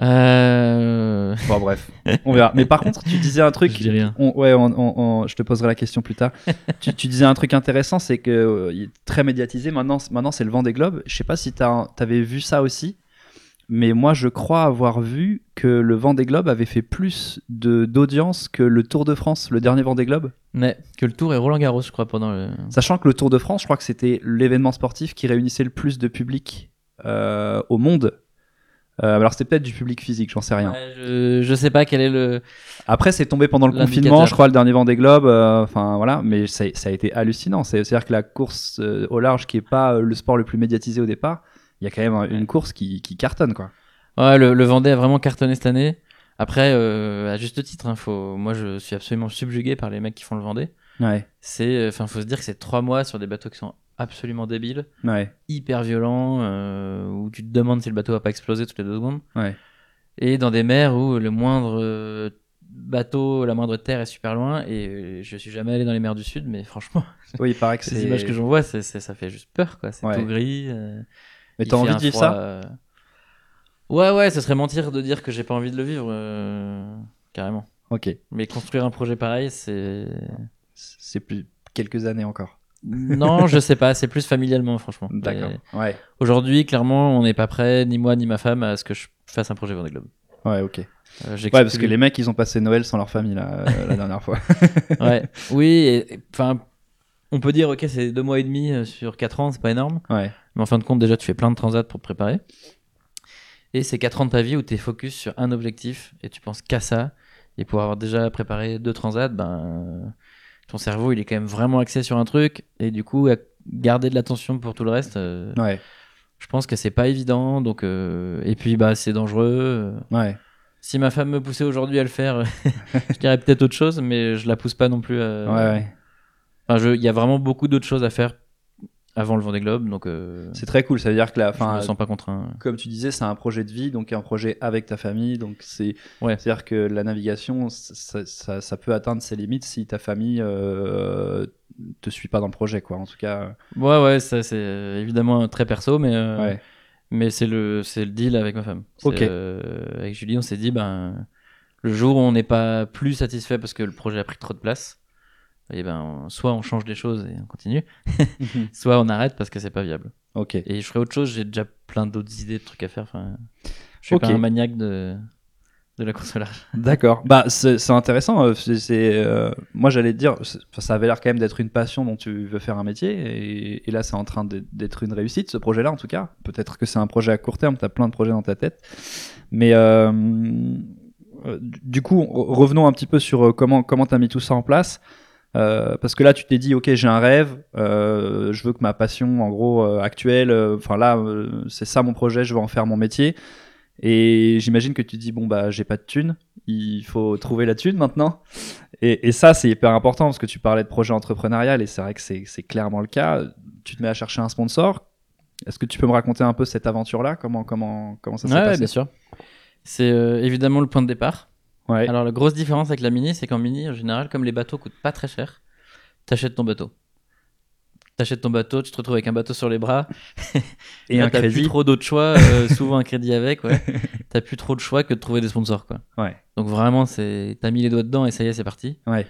Euh... Bon, bref, on verra. Mais par contre, tu disais un truc. Je dis rien. On- ouais, on- on- on- je te poserai la question plus tard. tu, tu disais un truc intéressant, c'est que euh, très médiatisé. Maintenant, maintenant c'est le vent des globes. Je sais pas si tu avais vu ça aussi, mais moi, je crois avoir vu que le vent des globes avait fait plus de d'audience que le Tour de France, le dernier vent des globes. Mais que le tour est Roland Garros, je crois, pendant le. Sachant que le Tour de France, je crois que c'était l'événement sportif qui réunissait le plus de public euh, au monde. Euh, alors c'était peut-être du public physique, j'en sais rien. Ouais, je, je sais pas quel est le. Après, c'est tombé pendant le confinement, je crois, le dernier Vendée Globe. euh, Enfin, voilà, mais ça, ça a été hallucinant. C'est- C'est-à-dire que la course euh, au large, qui est pas euh, le sport le plus médiatisé au départ, il y a quand même un- une course qui, qui cartonne, quoi. Ouais, le, le Vendée a vraiment cartonné cette année. Après, euh, à juste titre, hein, faut... moi je suis absolument subjugué par les mecs qui font le Vendée. Ouais, C'est, enfin, faut se dire que c'est trois mois sur des bateaux qui sont absolument débiles, ouais, hyper violents, euh, où tu te demandes si le bateau va pas exploser toutes les deux secondes. ouais. Et dans des mers où le moindre euh, bateau, la moindre terre est super loin. Et euh, je suis jamais allé dans les mers du Sud, mais franchement, Oui, il paraît que c'est. images que j'en vois, ça fait juste peur, quoi. C'est Ouais. tout gris. euh, Mais t'as envie de vivre froid, ça euh, Ouais, ouais, ce serait mentir de dire que j'ai pas envie de le vivre, euh, carrément. Ok. Mais construire un projet pareil, c'est. C'est plus quelques années encore. Non, je sais pas, c'est plus familialement, franchement. D'accord. Ouais. Aujourd'hui, clairement, on n'est pas prêt, ni moi ni ma femme, à ce que je fasse un projet Vendée Globe. Ouais, ok. Euh, Ouais, parce que les mecs, ils ont passé Noël sans leur famille, là, euh, la dernière fois. Ouais. Oui, enfin, on peut dire, ok, c'est deux mois et demi euh, sur quatre ans, c'est pas énorme. Ouais. Mais en fin de compte, déjà, tu fais plein de transats pour te préparer. Et c'est 4 ans de ta vie où tu es focus sur un objectif et tu penses qu'à ça. Et pour avoir déjà préparé deux transats, ben, ton cerveau, il est quand même vraiment axé sur un truc. Et du coup, garder de l'attention pour tout le reste, euh, Ouais. je pense que c'est pas évident. Donc, euh, Et puis, bah, c'est dangereux. Ouais. Si ma femme me poussait aujourd'hui à le faire, je dirais peut-être autre chose, mais je la pousse pas non plus à, Ouais, ouais. Enfin, je- il y a vraiment beaucoup d'autres choses à faire avant le Vendée Globe, donc euh, C'est très cool. Ça veut dire que la, je me sens pas contraint. comme tu disais, c'est un projet de vie, donc un projet avec ta famille. Donc c'est, Ouais. c'est-à-dire que la navigation, ça, ça- ça peut atteindre ses limites si ta famille euh, te suit pas dans le projet, quoi. En tout cas, Ouais, ouais, ça c'est euh, évidemment très perso, mais euh, ouais. mais c'est le c'est le deal avec ma femme. Ok. euh, avec Julie, on s'est dit ben le jour où on n'est pas plus satisfait parce que le projet a pris trop de place, et ben soit on change les choses et on continue, soit on arrête parce que c'est pas viable. ok. Et je ferai autre chose, j'ai déjà plein d'autres idées de trucs à faire. Enfin, je suis Ok. pas un maniaque de de la large. D'accord. Bah, c'est intéressant. euh, c'est- euh, moi, j'allais te dire, ça avait l'air quand même d'être une passion dont tu veux faire un métier. Et, et là, c'est en train d'être une réussite, ce projet-là, en tout cas. Peut-être que c'est un projet à court terme. Tu as plein de projets dans ta tête. Mais euh, du- coup, re- revenons un petit peu sur comment comment tu as mis tout ça en place. Euh, parce que là, tu t'es dit, ok, j'ai un rêve, euh, je veux que ma passion, en gros, euh, actuelle, enfin là, c'est ça mon projet, je veux en faire mon métier. Et j'imagine que tu dis, bon, bah, j'ai pas de thune, il faut trouver la thune maintenant. Et, et ça, c'est hyper important parce que tu parlais de projet entrepreneurial et c'est vrai que c'est clairement le cas. Tu te mets à chercher un sponsor. Est-ce que tu peux me raconter un peu cette aventure-là? Comment, comment, comment ça s'est Ouais, passé? bien sûr. C'est évidemment le point de départ. Ouais. Alors la grosse différence avec la mini, c'est qu'en mini, en général, comme les bateaux coûtent pas très cher, t'achètes ton bateau. T'achètes ton bateau, tu te retrouves avec un bateau sur les bras. et Là, un t'as crédit. plus trop d'autres choix, euh, souvent un crédit avec, ouais. T'as plus trop de choix que de trouver des sponsors, quoi. Ouais. Donc vraiment, c'est t'as mis les doigts dedans et ça y est, c'est parti. Ouais.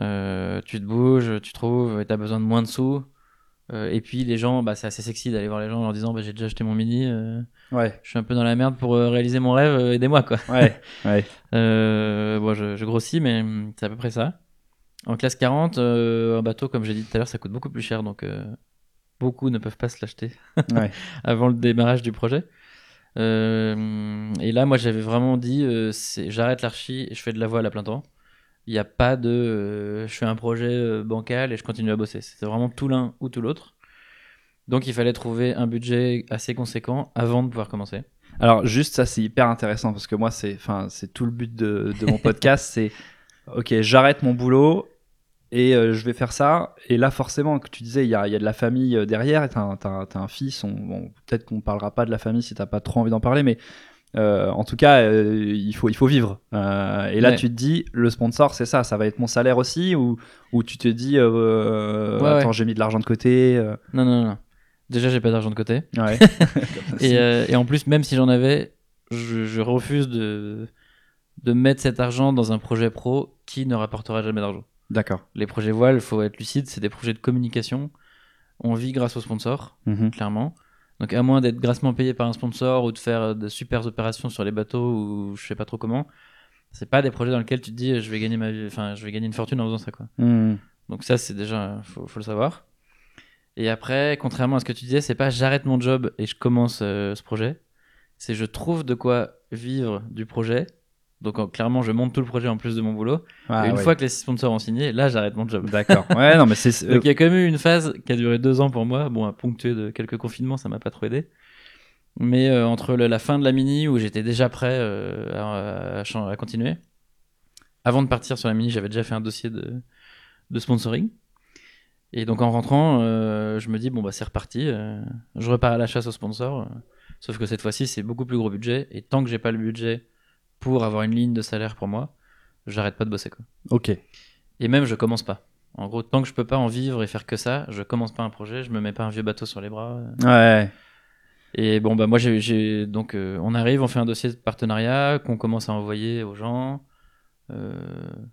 Euh, tu te bouges, tu trouves, et t'as besoin de moins de sous. Euh, et puis les gens, bah, c'est assez sexy d'aller voir les gens en leur disant bah, j'ai déjà acheté mon mini, euh, Ouais. je suis un peu dans la merde pour euh, réaliser mon rêve, euh, aidez-moi quoi. Ouais. ouais. Bon, je, je grossis, mais hum, c'est à peu près ça. En classe 40, euh, un bateau, comme j'ai dit tout à l'heure, ça coûte beaucoup plus cher, donc beaucoup ne peuvent pas se l'acheter Ouais. avant le démarrage du projet. Euh, et là, moi, j'avais vraiment dit, j'arrête l'archi et je fais de la voile à plein temps. Il n'y a pas de, euh, je fais un projet euh, bancal et je continue à bosser. C'était vraiment tout l'un ou tout l'autre. Donc, il fallait trouver un budget assez conséquent avant de pouvoir commencer. Alors juste ça c'est hyper intéressant parce que moi c'est enfin c'est tout le but de, de mon podcast c'est ok j'arrête mon boulot et euh, je vais faire ça et là forcément que tu disais il y a, il y a de la famille derrière et t'as un, un fils on, bon, peut-être qu'on parlera pas de la famille si t'as pas trop envie d'en parler mais euh, en tout cas euh, il faut il faut vivre Euh, et là Ouais. tu te dis le sponsor c'est ça ça va être mon salaire aussi ou ou tu te dis Ouais, attends ouais. j'ai mis de l'argent de côté Non, non, non. Déjà, j'ai pas d'argent de côté. Et, et en plus, même si j'en avais, je, je refuse de, de mettre cet argent dans un projet pro qui ne rapportera jamais d'argent. d'accord Les projets voiles, il faut être lucide, c'est des projets de communication. On vit grâce aux sponsors, Mhm. clairement. Donc, à moins d'être grassement payé par un sponsor ou de faire de super opérations sur les bateaux ou je sais pas trop comment, c'est pas des projets dans lesquels tu te dis je vais gagner ma vie, enfin je vais gagner une fortune en faisant ça quoi. Mhm. Donc ça, c'est déjà, faut, faut le savoir. Et après, contrairement à ce que tu disais, c'est pas j'arrête mon job et je commence euh, ce projet. C'est je trouve de quoi vivre du projet. Donc en- clairement, je monte tout le projet en plus de mon boulot. Ah, et une ouais. fois que les sponsors ont signé, là, j'arrête mon job. d'accord ouais non mais c'est Donc il y a quand même eu une phase qui a duré deux ans pour moi, bon, à ponctuer de quelques confinements, ça m'a pas trop aidé. Mais euh, entre le- la fin de la mini où j'étais déjà prêt euh, à, à chan- à continuer, avant de partir sur la mini, j'avais déjà fait un dossier de, de sponsoring. Et donc en rentrant, euh, je me dis bon bah c'est reparti, euh, je repars à la chasse aux sponsors. euh, sauf que cette fois-ci c'est beaucoup plus gros budget et tant que j'ai pas le budget pour avoir une ligne de salaire pour moi, j'arrête pas de bosser quoi. ok Et même, je commence pas. En gros, tant que je peux pas en vivre et faire que ça, je commence pas un projet, je me mets pas un vieux bateau sur les bras. ouais Et bon, bah moi, j'ai- donc euh, on arrive, on fait un dossier de partenariat qu'on commence à envoyer aux gens. Euh,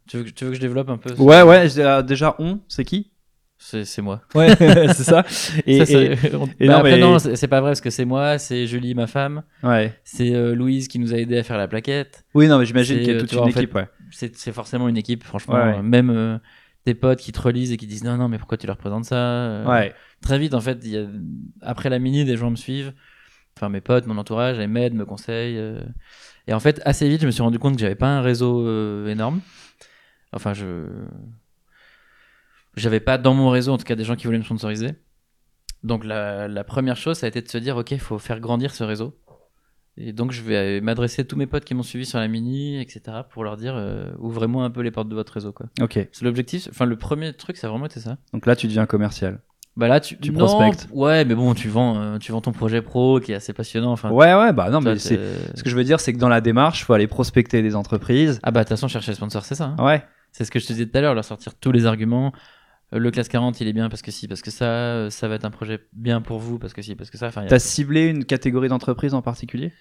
tu, veux que, tu veux que je développe un peu Ouais, ouais, euh, déjà, on, c'est qui? C'est moi. Ouais, c'est ça. Et, Ça, c'est- et- on- et bah, non, après, mais- non, c'est pas vrai parce que c'est moi, c'est Julie, ma femme, ouais. c'est euh, Louise qui nous a aidé à faire la plaquette. Oui, non, mais j'imagine qu'il y a toute tu une vois, en fait, équipe, ouais. C'est forcément une équipe, franchement. Ouais, Même euh, tes potes qui te relisent et qui disent non, non, mais pourquoi tu leur présentes ça Euh, Ouais. très vite en fait il y a... après la mini des gens me suivent enfin mes potes mon entourage ils m'aident me conseillent euh. et en fait assez vite je me suis rendu compte que j'avais pas un réseau énorme enfin je j'avais pas dans mon réseau en tout cas des gens qui voulaient me sponsoriser donc la, la première chose ça a été de se dire ok il faut faire grandir ce réseau Et donc, je vais m'adresser à tous mes potes qui m'ont suivi sur la mini, etc., pour leur dire euh, ouvrez-moi un peu les portes de votre réseau. quoi. Ok. C'est l'objectif. Enfin, le premier truc, ça a vraiment été ça. Donc là, tu deviens commercial. Bah là, tu, Tu non, prospectes. Ouais, mais bon, tu vends, euh, tu vends ton projet pro qui est assez passionnant. Enfin, Ouais, ouais, bah non, toi, mais c'est. Ce que je veux dire, c'est que dans la démarche, faut aller prospecter des entreprises. Ah bah, de toute façon, chercher les sponsors, c'est ça. hein. Ouais. C'est ce que je te disais tout à l'heure, leur sortir tous les arguments. Euh, Le classe 40, il est bien parce que si, parce que ça, euh, ça va être un projet bien pour vous parce que si, parce que ça. Enfin, a- T'as ciblé une catégorie d'entreprise en particulier?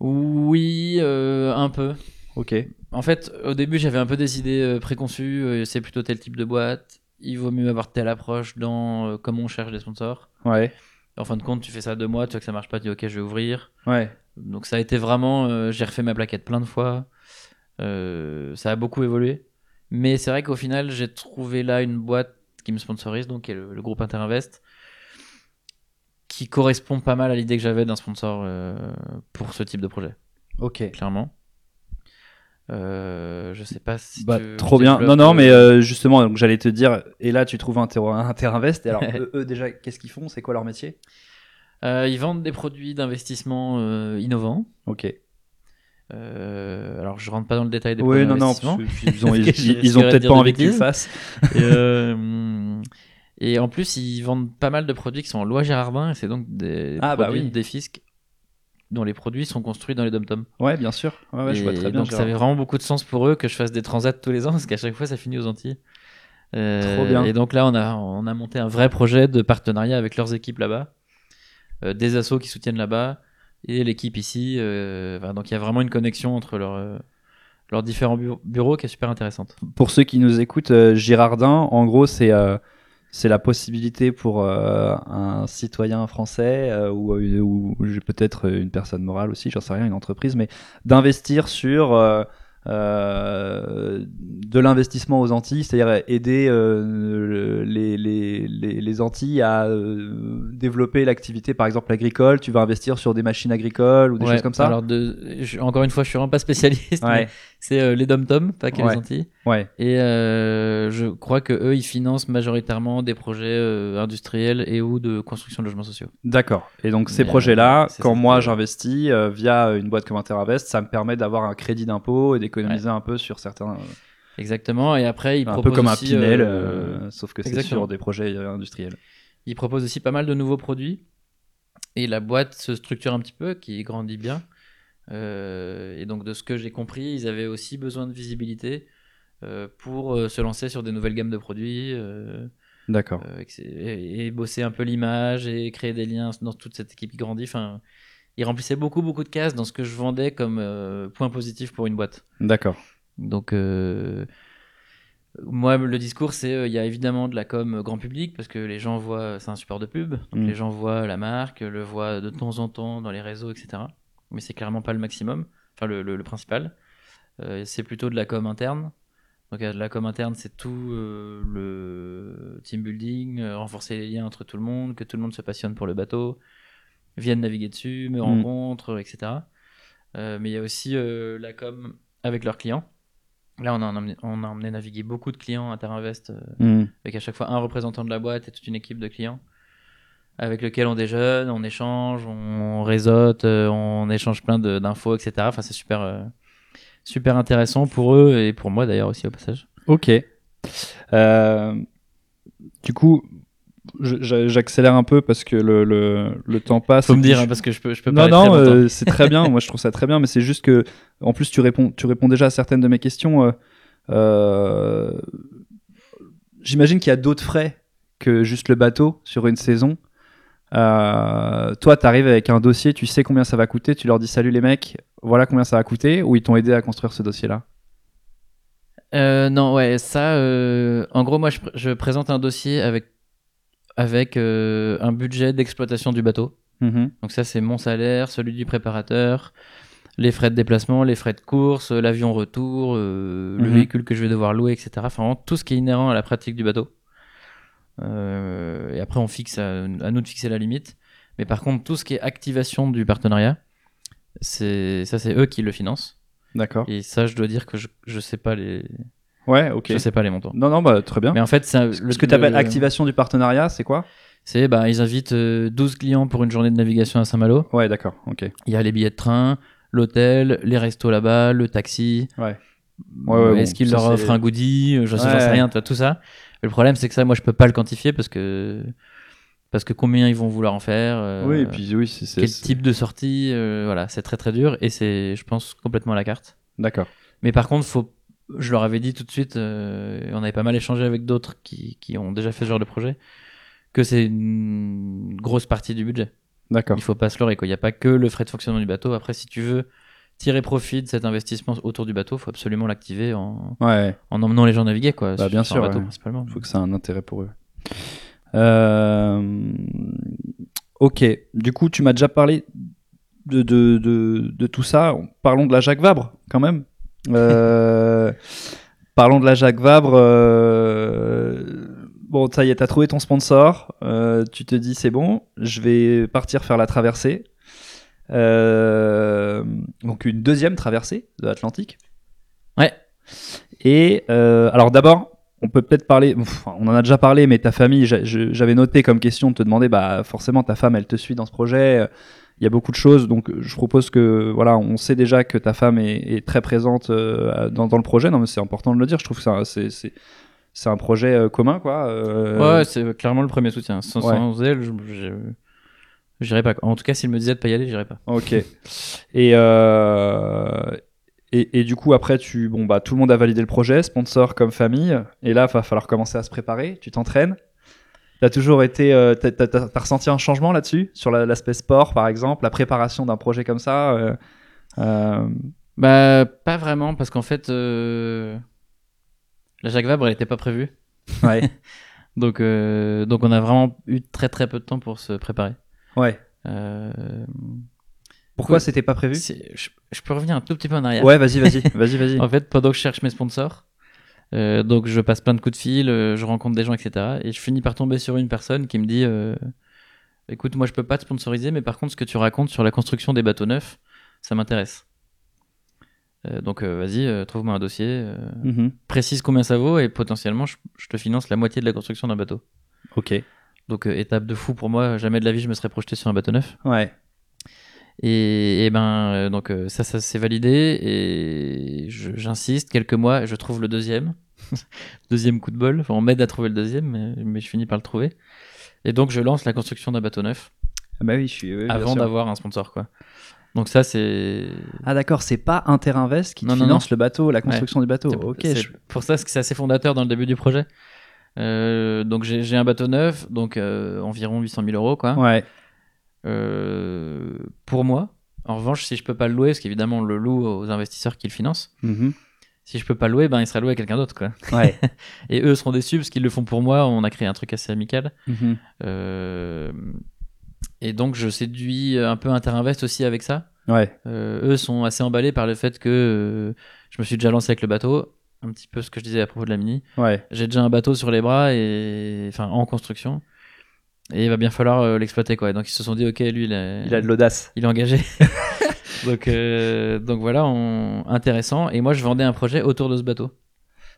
Oui, euh, un peu. Ok. En fait, au début, j'avais un peu des idées préconçues. c'est plutôt tel type de boîte. Il vaut mieux avoir telle approche dans euh, comment on cherche des sponsors. Ouais. En fin de compte, tu fais ça deux mois, tu vois que ça marche pas, tu dis ok, je vais ouvrir. Ouais. Donc ça a été vraiment, euh, j'ai refait ma plaquette plein de fois. Ça a beaucoup évolué. Mais c'est vrai qu'au final, j'ai trouvé là une boîte qui me sponsorise, donc qui est le, le groupe Interinvest, qui correspond pas mal à l'idée que j'avais d'un sponsor euh, pour ce type de projet, Ok. clairement. Euh, je sais pas si Bah, tu- trop bien. Non, non, mais euh, justement, donc j'allais te dire, et là, tu trouves un, Interinvest. Et alors, eux, eux, déjà, qu'est-ce qu'ils font? C'est quoi leur métier? Ils vendent des produits d'investissement innovants. Ok. Euh, alors je rentre pas dans le détail des Oui, produits non, non, ils ont, ils, ont peut-être pas envie que tu fasses. Et, euh, et en plus, ils vendent pas mal de produits qui sont en loi Gérardin, et c'est donc des Ah, bah oui. des fiscs dont les produits sont construits dans les dom-toms. Ouais, bien sûr. Ouais, ouais, je vois très bien. donc ça avait vraiment beaucoup de sens pour eux que je fasse des transats tous les ans, parce qu'à chaque fois, ça finit aux Antilles. Euh, Trop bien. Et donc là, on a, on a monté un vrai projet de partenariat avec leurs équipes là-bas, des assos qui soutiennent là-bas, et l'équipe ici. euh, donc il y a vraiment une connexion entre leurs, euh, différents bu- bureaux qui est super intéressante. Pour ceux qui nous écoutent, euh, Girardin, en gros, c'est c'est la possibilité pour un citoyen français ou, peut-être une personne morale aussi, j'en sais rien, une entreprise, mais d'investir sur euh, de l'investissement aux Antilles, c'est-à-dire aider euh, les, les, les, les Antilles à euh, développer l'activité, par exemple agricole. Tu vas investir sur des machines agricoles ou des Ouais, choses comme ça. Alors, de, je- encore une fois, je suis vraiment pas spécialiste. mais C'est euh, les dom-toms, pas que Ouais. les Antilles. ouais, Et euh, je crois que eux, ils financent majoritairement des projets euh, industriels et ou de construction de logements sociaux. D'accord. Et donc ces projets-là, quand moi j'investis via une boîte comme Interinvest, ça me permet d'avoir un crédit d'impôt et d'économiser un peu sur certains, Exactement. Et après, ils un proposent peu comme un aussi, Pinel, euh, euh, sauf que c'est sur des projets industriels. Ils proposent aussi pas mal de nouveaux produits. Et la boîte se structure un petit peu, qui grandit bien. Euh, et donc, de ce que j'ai compris, ils avaient aussi besoin de visibilité euh, pour euh, se lancer sur des nouvelles gammes de produits euh, D'accord. euh, et bosser un peu l'image et créer des liens dans toute cette équipe qui grandit. Enfin, ils remplissaient beaucoup, beaucoup de cases dans ce que je vendais comme euh, point positif pour une boîte. D'accord. Donc, euh, moi, le discours, c'est euh, il y a évidemment de la com grand public parce que les gens voient, c'est un support de pub, donc Mm. les gens voient la marque, le voient de temps en temps dans les réseaux, etc. Mais c'est clairement pas le maximum, enfin le, le- le principal. Euh, c'est plutôt de la com interne. Donc, euh, de la com interne, c'est tout euh, le team building, renforcer les liens entre tout le monde, que tout le monde se passionne pour le bateau, vienne naviguer dessus, me rencontre, etc. Mais il y a aussi la com avec leurs clients. Là, on a, emmené, on a emmené naviguer beaucoup de clients Interinvest, euh, Hmm. avec à chaque fois un représentant de la boîte et toute une équipe de clients, avec lequel on déjeune, on échange, on réseaute, euh, on échange plein d'infos, etc. Enfin, c'est super, euh, super intéressant pour eux et pour moi d'ailleurs aussi au passage. Ok. Euh, du coup, j'accélère un peu parce que le, le, le temps passe. Faut me dire, je- hein, parce que je peux, je peux Non, non, euh, c'est très bien. Moi, je trouve ça très bien, mais c'est juste que, en plus, tu réponds, tu réponds déjà à certaines de mes questions. J'imagine qu'il y a d'autres frais que juste le bateau sur une saison. Euh, toi, tu arrives avec un dossier, tu sais combien ça va coûter, tu leur dis salut les mecs, voilà combien ça va coûter, ou ils t'ont aidé à construire ce dossier-là. Euh, non, ouais, ça, euh, en gros, moi, je, pr- je présente un dossier avec, avec un budget d'exploitation du bateau. Mhm. Donc ça, c'est mon salaire, celui du préparateur, les frais de déplacement, les frais de course, l'avion retour, le Mhm. véhicule que je vais devoir louer, etc. Enfin, tout ce qui est inhérent à la pratique du bateau. Euh, et après, on fixe à, à nous de fixer la limite. Mais par contre, tout ce qui est activation du partenariat, c'est ça, c'est eux qui le financent. D'accord. Et ça, je dois dire que je, je sais pas les, Ouais, ok. je sais pas les montants. Non, non, bah très bien. Mais en fait, Ce que tu appelles le- activation du partenariat, c'est quoi? C'est bah ils invitent euh, 12 clients pour une journée de navigation à Saint-Malo. Ouais, d'accord, ok. Il y a les billets de train, l'hôtel, les restos là-bas, le taxi. Ouais. Ouais, ouais, Est-ce bon, qu'il ça, leur c'est- offre un goodie? Je j'en sais rien, tout ça. Le problème, c'est que ça, moi, je peux pas le quantifier parce que parce que combien ils vont vouloir en faire. euh, oui, et puis oui, c'est. quel type de sortie, euh, voilà, c'est très très dur et c'est, je pense, complètement à la carte. D'accord. Mais par contre, faut, je leur avais dit tout de suite, euh, on avait pas mal échangé avec d'autres qui, qui ont déjà fait ce genre de projet, que c'est une grosse partie du budget. D'accord. Il faut pas se leurrer, quoi. Il n'y a pas que le frais de fonctionnement du bateau. Après, si tu veux tirer profit de cet investissement autour du bateau, faut absolument l'activer en, Ouais, en emmenant les gens naviguer, quoi. Bah, bien sûr, bateau, ouais. principalement. il faut que ça ait un intérêt pour eux. Euh, Ok, du coup, tu m'as déjà parlé de, de, de, de tout ça. Parlons de la Jacques Vabre, quand même. Euh, Parlons de la Jacques Vabre. euh, Bon, ça y est, t'as trouvé ton sponsor. Tu te dis, c'est bon, je vais partir faire la traversée. Euh, donc, une deuxième traversée de l'Atlantique. Ouais. Et euh, alors, d'abord, on peut peut-être parler, enfin, on en a déjà parlé, mais ta famille, j'avais noté comme question de te demander, bah, forcément, ta femme, elle te suit dans ce projet. Il y a beaucoup de choses, donc je propose que, voilà, on sait déjà que ta femme est, est très présente euh, dans, dans le projet. Non, mais c'est important de le dire. Je trouve que c'est un- c'est, projet commun, quoi. euh, Ouais, c'est clairement le premier soutien. Sans, Ouais. sans elle, je, je- j'irais pas. En tout cas, s'il me disait de pas y aller, j'irais pas. Ok. Et, euh, et, et du coup, après, tu, bon, bah, tout le monde a validé le projet, sponsor comme famille. Et là, il va falloir commencer à se préparer. Tu t'entraînes. T'as toujours été. euh, t'as, t'as ressenti un changement là-dessus? Sur la- l'aspect sport, par exemple, la préparation d'un projet comme ça euh, euh, Bah, pas vraiment, parce qu'en fait, euh, la Jacques Vabre, elle était pas prévue. Ouais. Donc, euh, donc, on a vraiment eu très très peu de temps pour se préparer. Ouais. Euh, Pourquoi Ouais. c'était pas prévu je, je peux revenir un tout petit peu en arrière. Ouais, vas-y, vas-y, vas-y, vas-y. En fait, pendant que je cherche mes sponsors, euh, donc je passe plein de coups de fil, euh, je rencontre des gens, etc. Et je finis par tomber sur une personne qui me dit euh, Écoute, moi je peux pas te sponsoriser, mais par contre, ce que tu racontes sur la construction des bateaux neufs, ça m'intéresse. Donc vas-y, trouve-moi un dossier, Mhm. précise combien ça vaut et potentiellement je, je te finance la moitié de la construction d'un bateau. Ok. Donc euh, étape de fou pour moi, jamais de la vie je me serais projeté sur un bateau neuf. Ouais. Et, et ben, euh, donc euh, ça, ça s'est validé et j'insiste quelques mois, je trouve le deuxième, deuxième coup de bol. Enfin, on m'aide à trouver le deuxième, mais, mais je finis par le trouver. Et donc je lance la construction d'un bateau neuf Ah bah oui, je suis. oui, avant d'avoir un sponsor, quoi. Donc ça, c'est Ah d'accord, c'est pas Interinvest qui te Non, non, finance le bateau, la construction du bateau. Ok. je- pour ça c'est assez fondateur dans le début du projet. Euh, donc j'ai un bateau neuf, donc euh, environ 800 000 euros, quoi. Ouais. Euh, pour moi. En revanche, si je peux pas le louer, parce qu'évidemment on le loue aux investisseurs qui le financent. Mhm. Si je peux pas le louer, ben il sera loué à quelqu'un d'autre, quoi. Ouais. Et eux seront déçus parce qu'ils le font pour moi. On a créé un truc assez amical. Mhm. Euh, Et donc je séduis un peu Interinvest aussi avec ça. Ouais. Euh, eux sont assez emballés par le fait que euh, je me suis déjà lancé avec le bateau. Un petit peu ce que je disais à propos de la Mini. Ouais. J'ai déjà un bateau sur les bras et enfin en construction. Et il va bien falloir euh, l'exploiter quoi. Et donc ils se sont dit ok lui il, a de l'audace. il est engagé. donc euh, donc voilà on- intéressant. Et moi je vendais un projet autour de ce bateau.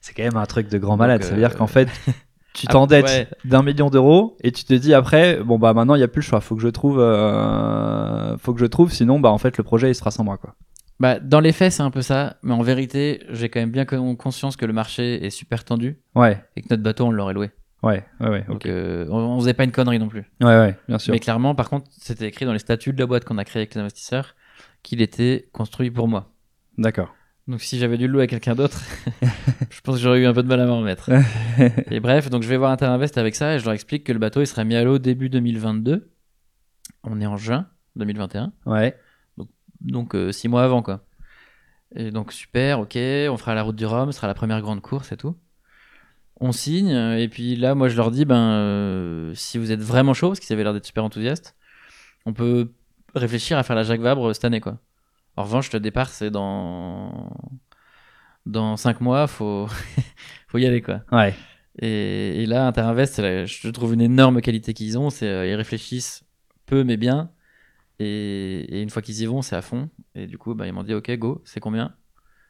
C'est quand même un truc de grand malade. Donc, Ça veut dire euh, qu'en fait, tu Ah, t'endettes ouais. d'un million d'euros et tu te dis après, bon bah maintenant il y a plus le choix. Faut que je trouve, euh, faut que je trouve. Sinon bah en fait le projet il sera sans moi quoi. Bah, dans les faits, c'est un peu ça, mais en vérité, j'ai quand même bien con- conscience que le marché est super tendu Ouais. et que notre bateau, on l'aurait loué. Ouais. Ouais. Ouais. Donc, Ok. euh, on, on faisait pas une connerie non plus. Ouais. Ouais. Bien sûr. Mais clairement, par contre, c'était écrit dans les statuts de la boîte qu'on a créée avec les investisseurs qu'il était construit pour moi. D'accord. Donc, si j'avais dû le louer à quelqu'un d'autre, je pense que j'aurais eu un peu de mal à m'en remettre. et bref, donc je vais voir Interinvest avec ça et je leur explique que le bateau, il sera mis à l'eau début 2022. On est en juin 2021. ouais. Donc euh, six mois avant quoi. Et donc super, ok, on fera la route du Rhum, ce sera la première grande course et tout. On signe, et puis là, moi je leur dis, ben, euh, si vous êtes vraiment chaud, parce qu'ils avaient l'air d'être super enthousiastes, on peut réfléchir à faire la Jacques Vabre euh, cette année quoi. En revanche, le départ c'est dans dans cinq mois, faut faut y aller quoi. Ouais. Et, et là, Interinvest, je trouve une énorme qualité qu'ils ont, c'est euh, ils réfléchissent peu mais bien. Et, et une fois qu'ils y vont, c'est à fond. Et du coup, bah, ils m'ont dit, ok, go, c'est combien?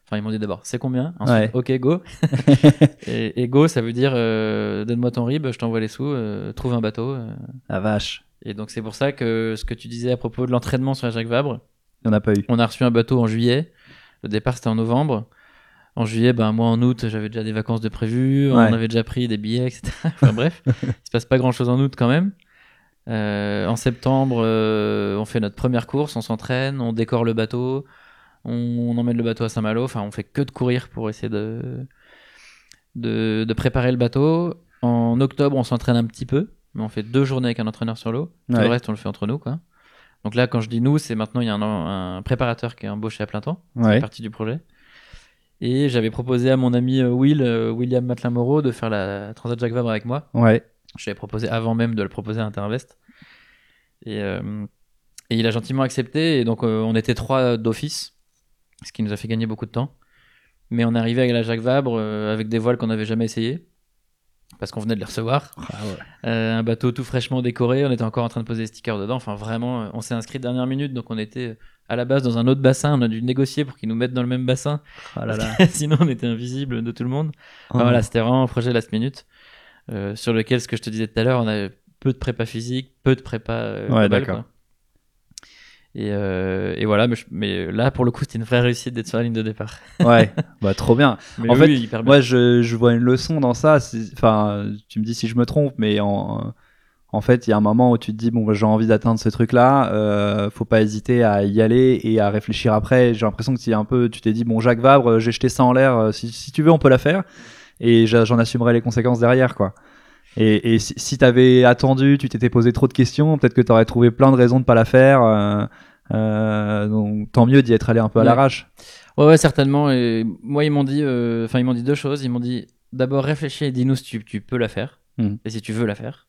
Enfin, ils m'ont dit d'abord, c'est combien? Ensuite, Ouais. ok, go. et, et go, ça veut dire, euh, donne-moi ton rib, je t'envoie les sous, euh, trouve un bateau. euh. La vache. Et donc, c'est pour ça que ce que tu disais à propos de l'entraînement sur la Jacques Vabre, Il n'y en a pas eu. on a reçu un bateau en juillet. Le départ, c'était en novembre. En juillet, ben, moi, en août, j'avais déjà des vacances de. Ouais. On avait déjà pris des billets, etc. enfin, bref, il se passe pas grand-chose en août quand même. Euh, en septembre, euh, on fait notre première course, on s'entraîne, on décore le bateau, on, on emmène le bateau à Saint-Malo. Enfin, on fait que de courir pour essayer de, de, de préparer le bateau. En octobre, on s'entraîne un petit peu, mais on fait deux journées avec un entraîneur sur l'eau. Tout Ouais. le reste, on le fait entre nous, quoi. Donc là, quand je dis nous, c'est maintenant, il y a un, un préparateur qui est embauché à plein temps, Ouais. partie du projet. Et j'avais proposé à mon ami euh, Will, William Matlin-Moreau, de faire la Transat Jacques Vabre avec moi. Ouais. Je l'avais proposé avant même de le proposer à Intervest. Et, euh, et il a gentiment accepté. Et donc, euh, on était trois d'office, ce qui nous a fait gagner beaucoup de temps. Mais on est arrivé avec la Jacques Vabre euh, avec des voiles qu'on n'avait jamais essayé. Parce qu'on venait de les recevoir. Ah un bateau tout fraîchement décoré. On était encore en train de poser des stickers dedans. Enfin, vraiment, on s'est inscrit dernière minute. Donc, on était à la base dans un autre bassin. On a dû négocier pour qu'ils nous mettent dans le même bassin. Ah là là. Sinon, on était invisible de tout le monde. Enfin, Oh. voilà, c'était vraiment un projet last minute euh, sur lequel, ce que je te disais tout à l'heure, on avait peu de prépa physique, peu de prépa. euh, Ouais, d'accord. Et, euh, et voilà, mais, je- mais là, pour le coup, c'était une vraie réussite d'être sur la ligne de départ. Ouais. Bah, trop bien. Mais En oui, fait, oui, hyper bien. Moi, je, je vois une leçon dans ça. Enfin, tu me dis si je me trompe, mais en, en fait, il y a un moment où tu te dis bon, bah, j'ai envie d'atteindre ce truc-là. Euh, faut pas hésiter à y aller et à réfléchir après. J'ai l'impression que c'est un peu, tu t'es dit bon, Jacques Vabre, j'ai jeté ça en l'air. Si, si tu veux, on peut la faire. Et j'en assumerai les conséquences derrière, quoi. Et, et si, si t'avais attendu, tu t'étais posé trop de questions, peut-être que t'aurais trouvé plein de raisons de pas la faire. euh, euh, donc, tant mieux d'y être allé un peu à Ouais. l'arrache. Ouais, ouais, certainement. Et moi, ils m'ont dit, euh, enfin, ils m'ont dit deux choses. Ils m'ont dit, d'abord, réfléchis et dis-nous si tu, tu peux la faire Mhm. et si tu veux la faire.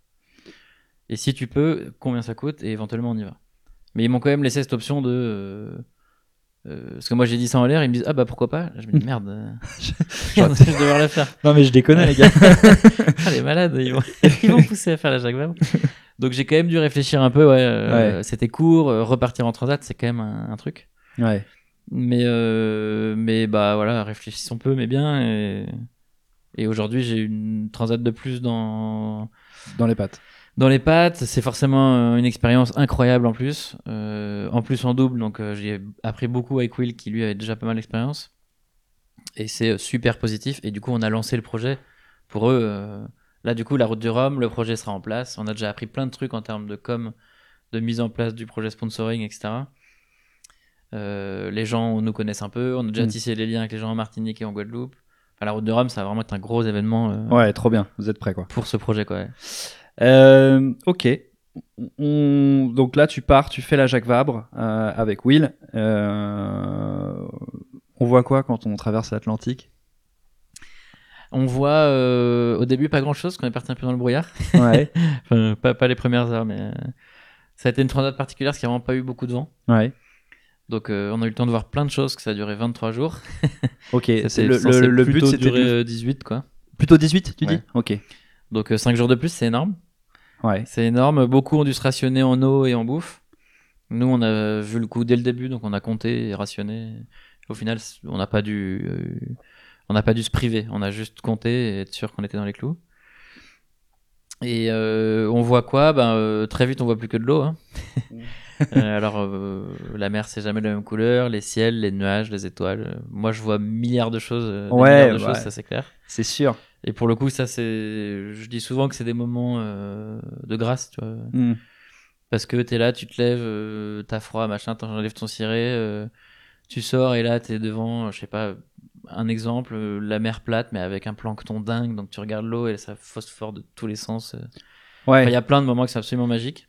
Et si tu peux, combien ça coûte et éventuellement on y va. Mais ils m'ont quand même laissé cette option de. Euh, parce que moi j'ai dit ça en l'air, ils me disent ah bah pourquoi pas? Je me dis merde, euh, je vais devoir la faire. Non, mais je déconne, les gars. Ah, les malades, ils vont, ils vont pousser à faire la Jacques Vabre. Donc j'ai quand même dû réfléchir un peu. Ouais, euh, c'était court, repartir en transat, c'est quand même un, un truc. ouais. Mais euh, mais bah voilà, réfléchissons peu, mais bien. Et, et aujourd'hui j'ai une transat de plus dans Dans les pattes. Dans les pattes. C'est forcément euh, une expérience incroyable en plus. Euh, en plus en double, donc euh, j'ai appris beaucoup avec Will qui lui avait déjà pas mal d'expérience. Et c'est super positif. Et du coup on a lancé le projet pour eux. euh, Là, du coup, la route du Rhum, le projet sera en place. On a déjà appris plein de trucs en termes de com, de mise en place du projet sponsoring, etc. Les gens nous connaissent un peu. On a déjà Mm. tissé les liens avec les gens en Martinique et en Guadeloupe. Enfin, la route du Rhum, ça va vraiment être un gros événement euh, Ouais, trop bien. Vous êtes prêts, quoi. pour ce projet. Quoi, ouais. Euh, ok. On- Donc là, tu pars, tu fais la Jacques Vabre euh, avec Will. Euh, On voit quoi quand on traverse l'Atlantique? On voit euh, au début pas grand chose, qu'on est parti un peu dans le brouillard. Ouais. Enfin, pas, pas les premières heures, mais euh, ça a été une transat particulière parce qu'il n'y a vraiment pas eu beaucoup de vent. ouais. Donc euh, on a eu le temps de voir plein de choses, que ça a duré 23 jours. Ok. C'est le, le, le but, plutôt c'était durer de- euh, 18, quoi. plutôt 18, tu dis? Ok. Donc 5 jours de plus, c'est énorme. Ouais. C'est énorme. Beaucoup ont dû se rationner en eau et en bouffe. Nous, on a vu le coup dès le début, donc on a compté et rationné. Au final, on n'a pas dû, euh, on n'a pas dû se priver. On a juste compté et être sûr qu'on était dans les clous. Et euh, on voit quoi? Ben euh, très vite, on voit plus que de l'eau. hein. Alors, la mer, c'est jamais la même couleur. Les ciels, les nuages, les étoiles. Moi, je vois milliards de choses. Ouais, milliards de ouais. choses, ça c'est clair. C'est sûr. Et pour le coup, ça c'est, je dis souvent que c'est des moments euh, de grâce, tu vois. Hmm. Parce que t'es là, tu te lèves, euh, t'as froid, machin, t'enlèves ton ciré, euh, tu sors et là t'es devant, je sais pas, un exemple, euh, la mer plate mais avec un plancton dingue, donc tu regardes l'eau et ça phosphore de tous les sens. euh. Enfin, Il Ouais. y a plein de moments qui sont absolument magiques.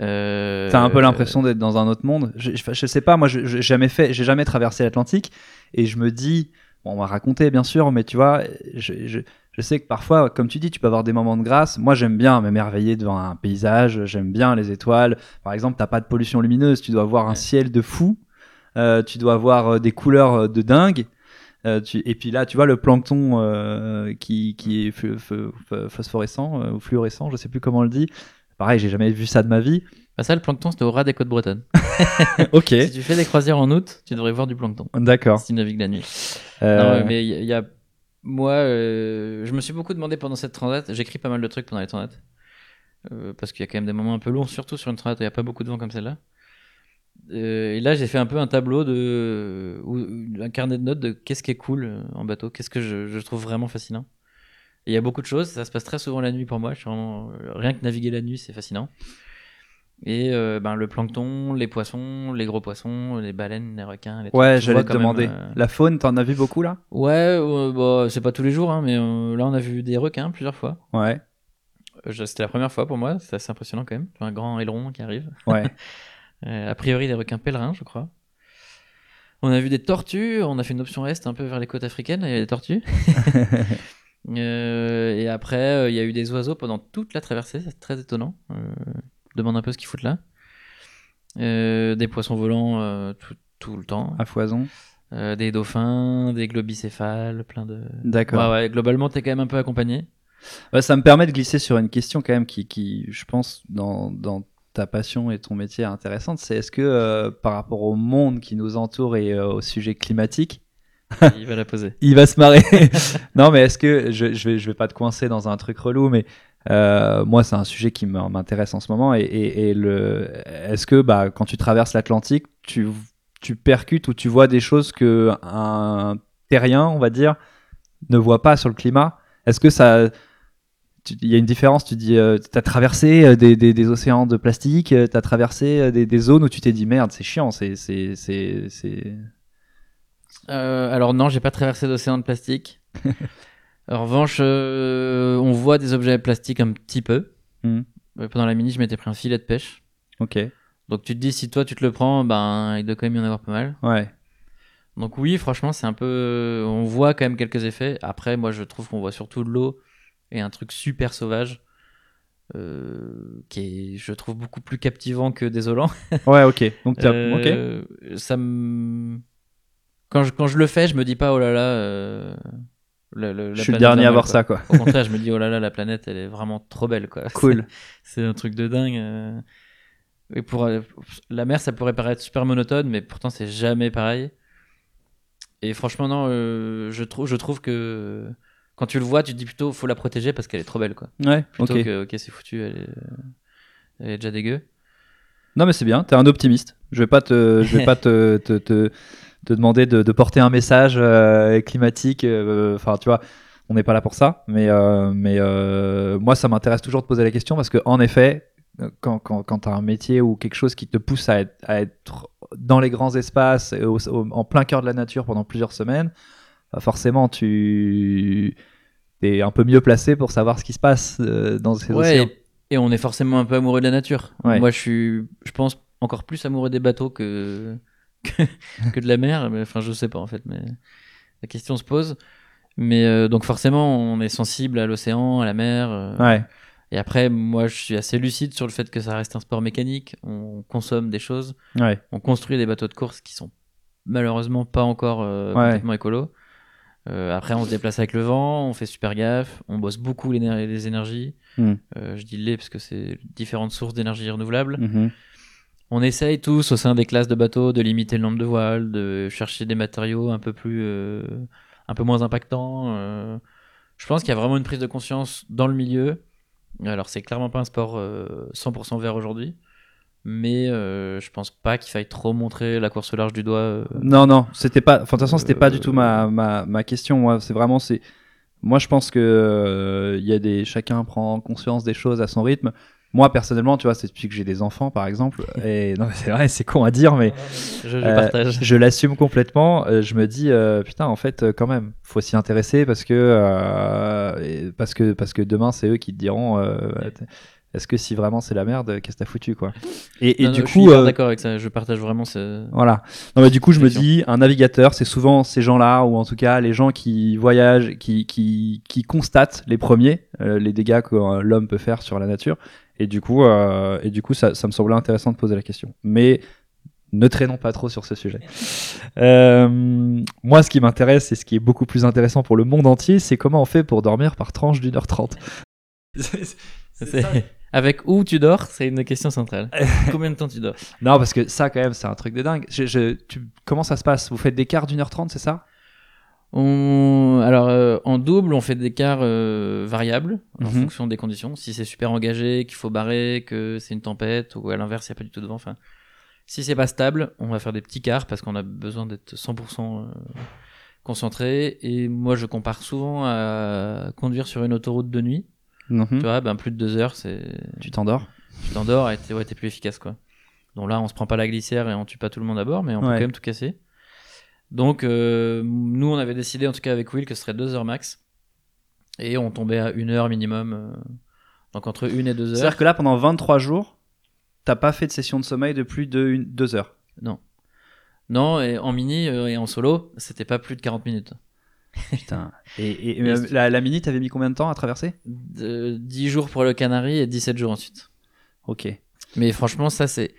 Euh, T'as un peu l'impression d'être dans un autre monde. Je, je, je sais pas, moi, j'ai jamais fait, j'ai jamais traversé l'Atlantique, et je me dis, bon, on m'a raconté bien sûr, mais tu vois, je, je, je sais que parfois, comme tu dis, tu peux avoir des moments de grâce. Moi, j'aime bien m'émerveiller devant un paysage, j'aime bien les étoiles. Par exemple, t'as pas de pollution lumineuse, tu dois voir un ciel de fou, euh, tu dois avoir euh, des couleurs euh, de dingue. Euh, tu- et puis là, tu vois le plancton euh, qui, qui est ph- ph- ph- phosphorescent ou fluorescent, je sais plus comment on le dit. Pareil, j'ai jamais vu ça de ma vie. Bah ça, le plancton, c'était au ras des côtes bretonnes. ok, Si tu fais des croisières en août, tu devrais voir du plancton. d'accord. Si tu navigues la nuit. Euh, Non, mais il y, a- il y a. Moi, euh, je me suis beaucoup demandé pendant cette transat. J'écris pas mal de trucs pendant les transats. Euh, parce qu'il y a quand même des moments un peu lourds, surtout sur une transat où il n'y a pas beaucoup de vent comme celle-là. Et là, j'ai fait un peu un tableau de. ou un carnet de notes de qu'est-ce qui est cool en bateau, qu'est-ce que je, je trouve vraiment fascinant. Et il y a beaucoup de choses, ça se passe très souvent la nuit pour moi. Je suis vraiment- Rien que naviguer la nuit, c'est fascinant. Et euh, ben, le plancton, les poissons, les gros poissons, les baleines, les requins. Les ouais, j'allais te même, demander. euh, La faune, t'en as vu beaucoup là? Ouais, euh, bah, c'est pas tous les jours, hein, mais là on a vu des requins plusieurs fois. Ouais, C'était la première fois pour moi, c'est assez impressionnant quand même. Un grand aileron qui arrive. ouais. A priori des requins pèlerins, je crois. On a vu des tortues, on a fait une option est un peu vers les côtes africaines, il y a des tortues. Et après, il y a eu des oiseaux pendant toute la traversée, c'est très étonnant. Demande un peu ce qu'ils foutent là. Euh, des poissons volants euh, tout, tout le temps. à foison. Euh, des dauphins, des globicéphales, plein de. D'accord. Ouais, ouais, globalement, t'es quand même un peu accompagné. Ouais, ça me permet de glisser sur une question quand même qui, qui je pense, dans, dans ta passion et ton métier est intéressante. C'est est-ce que par rapport au monde qui nous entoure et au sujet climatique, Il va la poser. il va se marrer. non, mais est-ce que je, je vais je vais pas te coincer dans un truc relou, mais euh, moi c'est un sujet qui m'in- m'intéresse en ce moment et, et, et le est-ce que bah quand tu traverses l'Atlantique, tu tu percutes ou tu vois des choses que un terrien, on va dire, ne voit pas sur le climat? Est-ce que ça il y a une différence, tu dis, euh, tu as traversé euh, des, des, des océans de plastique, tu as traversé euh, des, des zones où tu t'es dit merde, c'est chiant, c'est c'est c'est c'est Euh, alors non, j'ai pas traversé d'océan de plastique. en revanche, euh, on voit des objets plastiques un petit peu. Mhm. Euh, Pendant la mini, je m'étais pris un filet de pêche. OK. Donc tu te dis, si toi tu te le prends, ben il doit quand même y en avoir pas mal. Ouais. Donc oui, franchement, c'est un peu. On voit quand même quelques effets. Après, moi, je trouve qu'on voit surtout de l'eau et un truc super sauvage. euh, qui est, je trouve, beaucoup plus captivant que désolant. Ouais, OK. Donc t'as- OK. Euh, Ça me... quand, je, quand je le fais, je me dis pas, oh là là. Le- le- la Je suis le dernier à voir quoi. ça quoi. Au contraire, je me dis, oh là là, la planète, elle est vraiment trop belle, quoi. Cool. C'est un truc de dingue. euh. Et pour euh, la mer, ça pourrait paraître super monotone, mais pourtant c'est jamais pareil. Et franchement, non, euh, je trouve, je trouve que quand tu le vois, tu te dis plutôt, faut la protéger parce qu'elle est trop belle, quoi. Ouais, Plutôt OK. que, ok, c'est foutu, elle est, elle est déjà dégueu. Non mais c'est bien, t'es un optimiste. Je vais pas te, je vais pas te, te, te, te demander de, de porter un message euh, climatique. euh, Enfin, tu vois, on n'est pas là pour ça. Mais, euh, mais moi, ça m'intéresse toujours de poser la question parce que en effet, quand, quand, quand t'as un métier ou quelque chose qui te pousse à être, à être dans les grands espaces, et au- au- en plein cœur de la nature pendant plusieurs semaines, forcément, tu es un peu mieux placé pour savoir ce qui se passe dans ces Ouais, océans. et, et on est forcément un peu amoureux de la nature. Ouais. Moi, je suis, je pense, encore plus amoureux des bateaux que, que, que de la mer. Mais, enfin, je sais pas, en fait, mais la question se pose. Mais euh, donc, forcément, on est sensible à l'océan, à la mer. euh, Ouais, Et après, moi, je suis assez lucide sur le fait que ça reste un sport mécanique. On consomme des choses. ouais, On construit des bateaux de course qui sont malheureusement pas encore euh, Ouais. complètement écolo. Après, on se déplace avec le vent, on fait super gaffe, on bosse beaucoup les énergies. Hmm. Je dis les parce que c'est différentes sources d'énergie renouvelable. Mhm. On essaye tous au sein des classes de bateaux de limiter le nombre de voiles, de chercher des matériaux un peu plus, euh, un peu moins impactants. euh. Je pense qu'il y a vraiment une prise de conscience dans le milieu. Alors c'est clairement pas un sport euh, 100% vert aujourd'hui, mais euh, je pense pas qu'il faille trop montrer la course au large du doigt. euh. Non, non, c'était pas. Enfin, de toute façon, c'était pas du tout ma, ma, ma question. Moi, c'est vraiment c'est. Moi, je pense que euh, il y a des. Chacun prend conscience des choses à son rythme. Moi, personnellement, tu vois, c'est depuis que j'ai des enfants, par exemple. Et non, c'est vrai, c'est con à dire, mais Je, je euh, je l'assume complètement. Euh, je me dis, euh, putain, en fait, quand même, faut s'y intéresser parce que euh, parce que parce que demain, c'est eux qui te diront. euh, est-ce que si vraiment c'est la merde, qu'est-ce que t'as foutu, quoi Et, et Non, du non, je suis coup, euh, d'accord avec ça. Je partage vraiment ce. voilà. Non, mais du coup, je me dis, un navigateur, c'est souvent ces gens-là, ou en tout cas les gens qui voyagent, qui, qui, qui constatent les premiers, euh, les dégâts que l'homme peut faire sur la nature. Et du coup, euh, et du coup ça, ça me semblait intéressant de poser la question. Mais ne traînons pas trop sur ce sujet. Euh, moi, ce qui m'intéresse et ce qui est beaucoup plus intéressant pour le monde entier, c'est comment on fait pour dormir par tranche d'une heure trente. Avec où tu dors, c'est une question centrale. Combien de temps tu dors? Non, parce que ça, quand même, c'est un truc de dingue. Je, je- tu- comment ça se passe? Vous faites des quarts d'une heure trente, c'est ça? On... Alors, euh, en double, on fait des quarts euh, variables en Mhm. fonction des conditions. Si c'est super engagé, qu'il faut barrer, que c'est une tempête, ou à l'inverse, il n'y a pas du tout de vent. Enfin, si c'est pas stable, on va faire des petits quarts parce qu'on a besoin d'être 100% euh, concentré. Et moi, je compare souvent à conduire sur une autoroute de nuit. Mhm. Tu vois, ben, plus de deux heures, c'est Tu t'endors tu t'endors et t'es ouais, t'es plus efficace quoi. Donc là, on se prend pas la glissière et on tue pas tout le monde à bord, mais on peut quand même tout casser. Donc euh, nous, on avait décidé en tout cas avec Will que ce serait deux heures max et on tombait à une heure minimum. euh, donc entre une et deux heures. C'est-à-dire que là, pendant 23 jours, t'as pas fait de session de sommeil de plus de une, deux heures. Non. Non, et en mini euh, et en solo, c'était pas plus de 40 minutes. Putain. Et, et- Et euh, c'est- la, la mini, t'avais mis combien de temps à traverser? De- 10 jours pour le Canary et 17 jours ensuite. Ok. Mais franchement, ça c'est.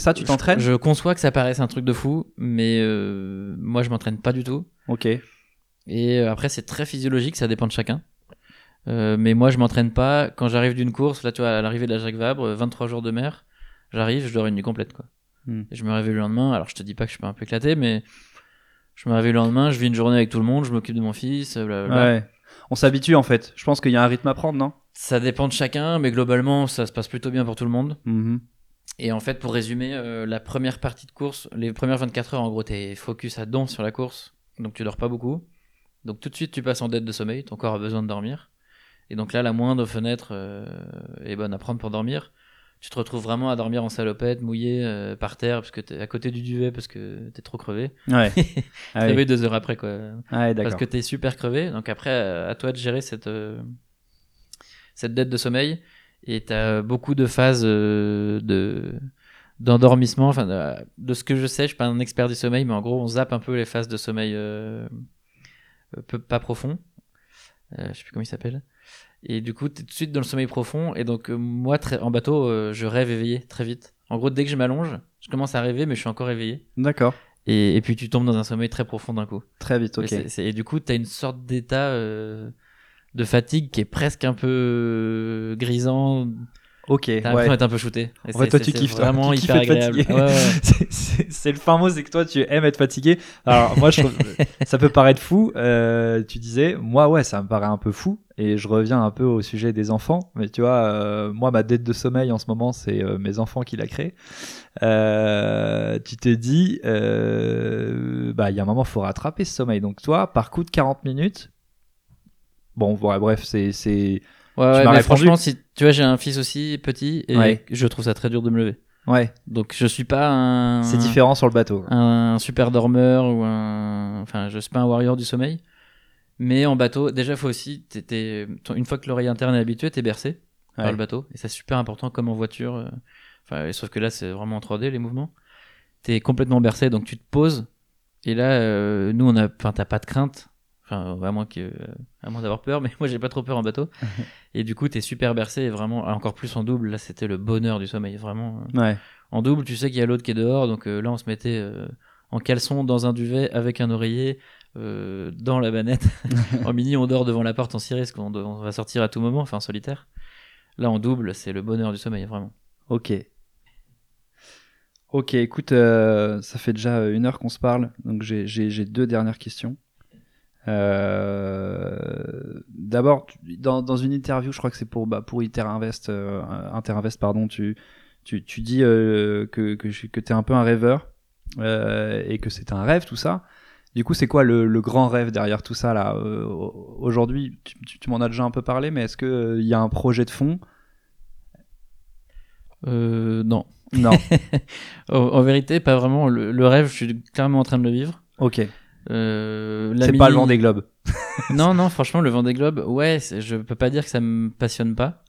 Ça, tu t'entraînes Je, je conçois que ça paraisse un truc de fou, mais euh, moi je m'entraîne pas du tout. Ok. Et euh, après, c'est très physiologique, ça dépend de chacun. Euh, mais moi, je m'entraîne pas. Quand j'arrive d'une course, là, tu vois, à l'arrivée de la Jacques Vabre, euh, 23 jours de mer, j'arrive, je dors une nuit complète, quoi. Hmm. Et je me réveille le lendemain. Alors, je te dis pas que je suis pas un peu éclaté, mais je me réveille le lendemain, je vis une journée avec tout le monde, je m'occupe de mon fils, blablabla. Ouais. On s'habitue en fait. Je pense qu'il y a un rythme à prendre, non? Ça dépend de chacun, mais globalement, ça se passe plutôt bien pour tout le monde. Mhm. Et en fait, pour résumer, euh, la première partie de course, les premières 24 heures, en gros, t'es focus à don sur la course, donc tu dors pas beaucoup. Donc tout de suite, tu passes en dette de sommeil, ton corps a besoin de dormir. Et donc là, la moindre fenêtre euh, est bonne à prendre pour dormir. Tu te retrouves vraiment à dormir en salopette, mouillé euh, par terre, parce que t'es à côté du duvet, parce que t'es trop crevé. Ouais. Ah oui. Deux heures après, quoi. Ah ouais, Parce que t'es super crevé. Donc après, à toi de gérer cette, cette dette de sommeil. Et t'as beaucoup de phases euh, de d'endormissement. Enfin, de, de ce que je sais, je suis pas un expert du sommeil, mais en gros, on zappe un peu les phases de sommeil euh, euh, peu, pas profond. Euh, je sais plus comment il s'appelle. Et du coup, t'es tout de suite dans le sommeil profond. Et donc, euh, moi, très, en bateau, je rêve éveillé très vite. En gros, dès que je m'allonge, je commence à rêver, mais je suis encore éveillé. D'accord. Et, et puis, tu tombes dans un sommeil très profond d'un coup. Très vite, ok. C'est- et du coup, tu as une sorte d'état de fatigue qui est presque un peu grisant. Ok. T'as ouais. l'impression d'être un peu shooté. En fait, toi, tu kiffes, toi. Vraiment Tu kiffes hyper agréable. Ouais, ouais. C'est le fin mot, c'est que toi, tu aimes être fatigué. Alors, moi, je trouve, ça peut paraître fou. Euh, tu disais, moi, ouais, ça me paraît un peu fou. Et je reviens un peu au sujet des enfants. Mais tu vois, euh, moi, ma dette de sommeil en ce moment, c'est euh, mes enfants qui l'a créé. Euh, tu t'es dit, euh, bah, il y a un moment, faut rattraper ce sommeil. Donc, toi, par coup de 40 minutes, bon, ouais, bref, c'est, c'est, Ouais, ouais, mais franchement, si tu vois, j'ai un fils aussi petit et Ouais. je trouve ça très dur de me lever. ouais, Donc, je suis pas un, c'est différent sur le bateau. un super dormeur ou un. Enfin, je suis pas un warrior du sommeil. Mais en bateau, déjà, faut aussi. une fois que l'oreille interne est habituée, t'es bercé. par le bateau. Et c'est super important comme en voiture. euh, Enfin, sauf que là, c'est vraiment en 3D les mouvements. T'es complètement bercé, donc tu te poses. Et là, euh, nous, on a, enfin, t'as pas de crainte. Enfin, à moins que, à moins d'avoir peur, mais moi, j'ai pas trop peur en bateau. et du coup, t'es super bercé et vraiment, encore plus en double. Là, c'était le bonheur du sommeil, vraiment. euh. Ouais. En double, tu sais qu'il y a l'autre qui est dehors, donc euh, là, on se mettait euh, en caleçon dans un duvet avec un oreiller. euh, dans la banette. en mini, on dort devant la porte en ciré, parce qu'on on va sortir à tout moment, enfin en solitaire. Là, en double, c'est le bonheur du sommeil, vraiment. Ok. Ok, écoute, euh, ça fait déjà une heure qu'on se parle, donc j'ai deux dernières questions. Euh, D'abord, dans, dans une interview, je crois que c'est pour, bah, pour Interinvest, euh, Interinvest, pardon, tu, tu, tu dis euh, que, que, que tu es un peu un rêveur euh, et que c'est un rêve tout ça. Du coup, c'est quoi le, le grand rêve derrière tout ça là Euh, Aujourd'hui, tu, tu- tu m'en as déjà un peu parlé, mais est-ce qu'il y a un projet de fond? Euh, non. Non. En, en vérité, pas vraiment. Le, le rêve, je suis clairement en train de le vivre. ok. Euh, C'est pas le Vendée Globe. non, non, franchement, le Vendée Globe, ouais, je peux pas dire que ça me passionne pas.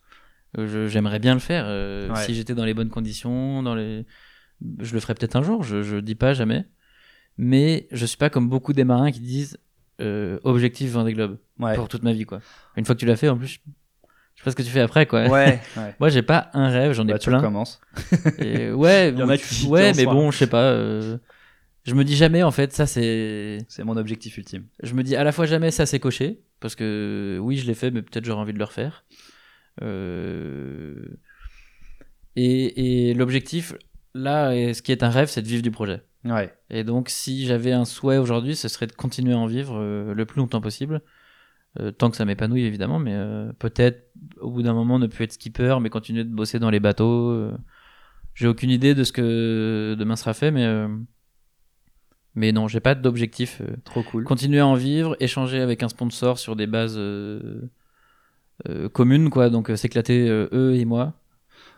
Euh, je- J'aimerais bien le faire. euh, Ouais. Si j'étais dans les bonnes conditions, dans les... je le ferais peut-être un jour, je, je dis pas jamais. Mais je suis pas comme beaucoup des marins qui disent euh, objectif Vendée Globe Ouais. pour toute ma vie, quoi. Une fois que tu l'as fait, en plus, je sais pas ce que tu fais après, quoi. Ouais. ouais. Moi, j'ai pas un rêve, j'en ai Bah, tu plein. recommences. Et ouais, Il y en a qui ouais, mais bon, je sais pas. euh, Je me dis jamais, en fait, ça c'est. C'est mon objectif ultime. Je me dis à la fois jamais ça c'est coché, parce que oui, je l'ai fait, mais peut-être j'aurais envie de le refaire. Euh, Et, et l'objectif, là, et ce qui est un rêve, c'est de vivre du projet. Ouais. Et donc, si j'avais un souhait aujourd'hui, ce serait de continuer à en vivre euh, le plus longtemps possible. Euh, tant que ça m'épanouit, évidemment, mais euh, peut-être au bout d'un moment ne plus être skipper, mais continuer de bosser dans les bateaux. J'ai aucune idée de ce que demain sera fait, mais, euh, mais non, j'ai pas d'objectif. euh. Trop cool. Continuer à en vivre, échanger avec un sponsor sur des bases euh, euh, communes, quoi. Donc, s'éclater eux et moi.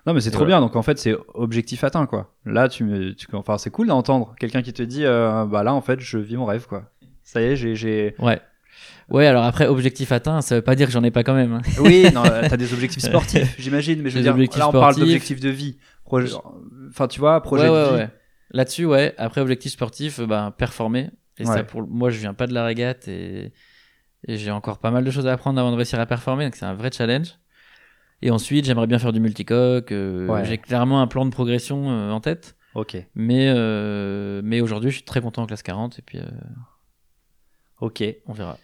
Non mais c'est trop bien. Donc en fait c'est objectif atteint quoi. Là tu me, tu, enfin c'est cool d'entendre quelqu'un qui te dit euh, bah là en fait je vis mon rêve quoi. Ça y est j'ai, j'ai... Ouais. Ouais, alors après, objectif atteint, ça veut pas dire que j'en ai pas quand même. hein. Oui non t'as des objectifs sportifs j'imagine mais je veux Des dire là on parle d'objectifs de vie. Enfin tu vois projet ouais, de ouais, vie. Là-dessus, ouais. Après, objectif sportif, euh, bah, performer. Et Ouais. ça, pour moi, je viens pas de la régate et, et j'ai encore pas mal de choses à apprendre avant de réussir à performer. Donc, c'est un vrai challenge. Et ensuite, j'aimerais bien faire du multicoque. euh, Ouais. J'ai clairement un plan de progression euh, en tête. Ok Mais, euh, mais aujourd'hui, je suis très content en classe 40 et puis euh, ok. on verra.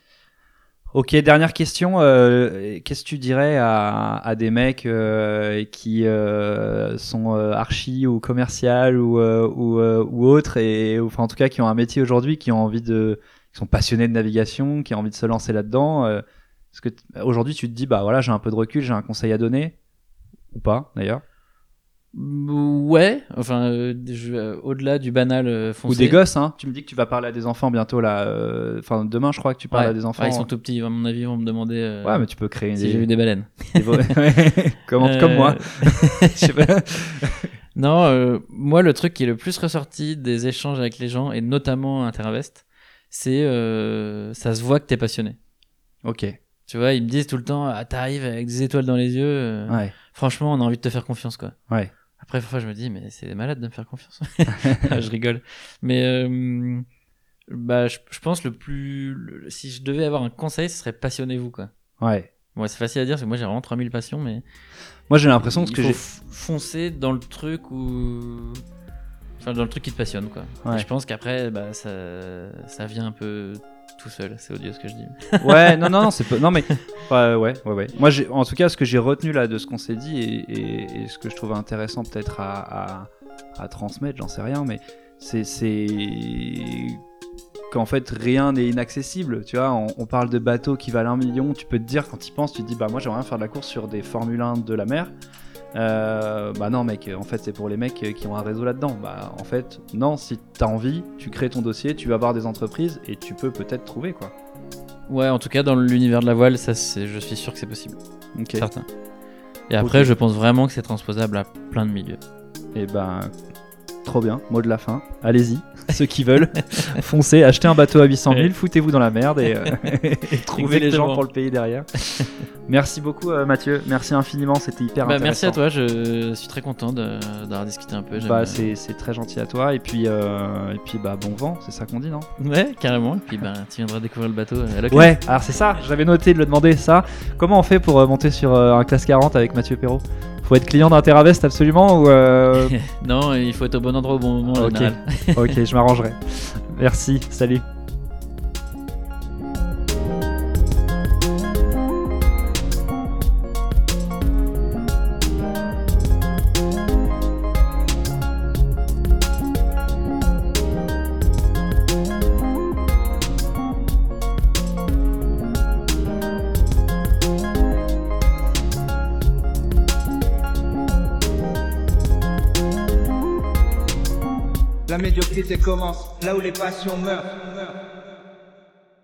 Ok, dernière question. euh, Qu'est-ce que tu dirais à, à des mecs euh, qui euh, sont euh, archi ou commercial ou, euh, ou, euh, ou autres, et enfin en tout cas qui ont un métier aujourd'hui, qui ont envie de, qui sont passionnés de navigation, qui ont envie de se lancer là-dedans. Est-ce que aujourd'hui tu te dis bah voilà j'ai un peu de recul, j'ai un conseil à donner ou pas d'ailleurs? Ouais, enfin, euh, je- euh, au-delà du banal euh, Ou foncé. des gosses hein Tu me dis que tu vas parler à des enfants bientôt là. euh, Enfin demain je crois que tu parles Ouais. à des enfants. Ouais, ils sont tout petits, à mon avis, ils vont me demander euh, Ouais, mais tu peux créer si des, j'ai vu des baleines. des- comme, comme Euh, moi. Je sais pas. Non, euh, moi, le truc qui est le plus ressorti des échanges avec les gens, et notamment à Intervest, c'est euh, ça se voit que t'es passionné. Ok. Tu vois, ils me disent tout le temps, ah, t'arrives avec des étoiles dans les yeux. euh, Ouais. Franchement, on a envie de te faire confiance, quoi. Ouais. Après, parfois, je me dis, mais c'est malade de me faire confiance. je rigole. Mais euh, bah, je, je pense le plus. le- si je devais avoir un conseil, ce serait passionnez-vous, quoi. Ouais. Bon, c'est facile à dire, parce que moi, j'ai vraiment 3000 passions, mais. Moi, j'ai l'impression que j'ai. foncer dans le truc où enfin dans le truc qui te passionne quoi Ouais. et je pense qu'après bah ça ça vient un peu tout seul c'est odieux ce que je dis Ouais, non, non, non, c'est pas. Non, mais. Ouais, ouais, ouais. Moi, en tout cas, ce que j'ai retenu là de ce qu'on s'est dit et, ce que je trouve intéressant peut-être à, transmettre, j'en sais rien, mais c'est. qu'en fait rien n'est inaccessible tu vois on, parle de bateaux qui valent un million tu peux te dire quand tu penses tu te dis bah moi j'aimerais faire de la course sur des Formule 1 de la mer Euh, bah non mec en fait c'est pour les mecs qui ont un réseau là-dedans. Bah en fait non si t'as envie tu crées ton dossier tu vas voir des entreprises et tu peux peut-être trouver quoi. Ouais en tout cas dans l'univers de la voile ça c'est je suis sûr que c'est possible. Ok. Certain. Et après je pense vraiment que c'est transposable à plein de milieux. Et ben, trop bien, mot de la fin. Allez-y, ceux qui veulent, foncez, achetez un bateau à 800 000, Ouais. foutez-vous dans la merde et, euh, et trouvez les gens Exactement. pour le payer derrière. Merci beaucoup euh, Mathieu, merci infiniment, c'était hyper bah, intéressant. merci à toi je suis très content d'avoir discuté un peu Bah, c'est très gentil à toi et puis, euh, et puis bah, bon vent, c'est ça qu'on dit, non? Ouais carrément et puis bah tu viendras découvrir le bateau à l'occasion. Ouais, alors c'est ça, j'avais noté de le demander ça. Comment on fait pour monter sur un classe 40 avec Mathieu Perrault? Faut être client d'Interavest absolument ou euh, non il faut être au bon endroit au bon moment en Ok. Ok, je m'arrangerai. Merci, salut. Médiocrité commence là où les passions meurent.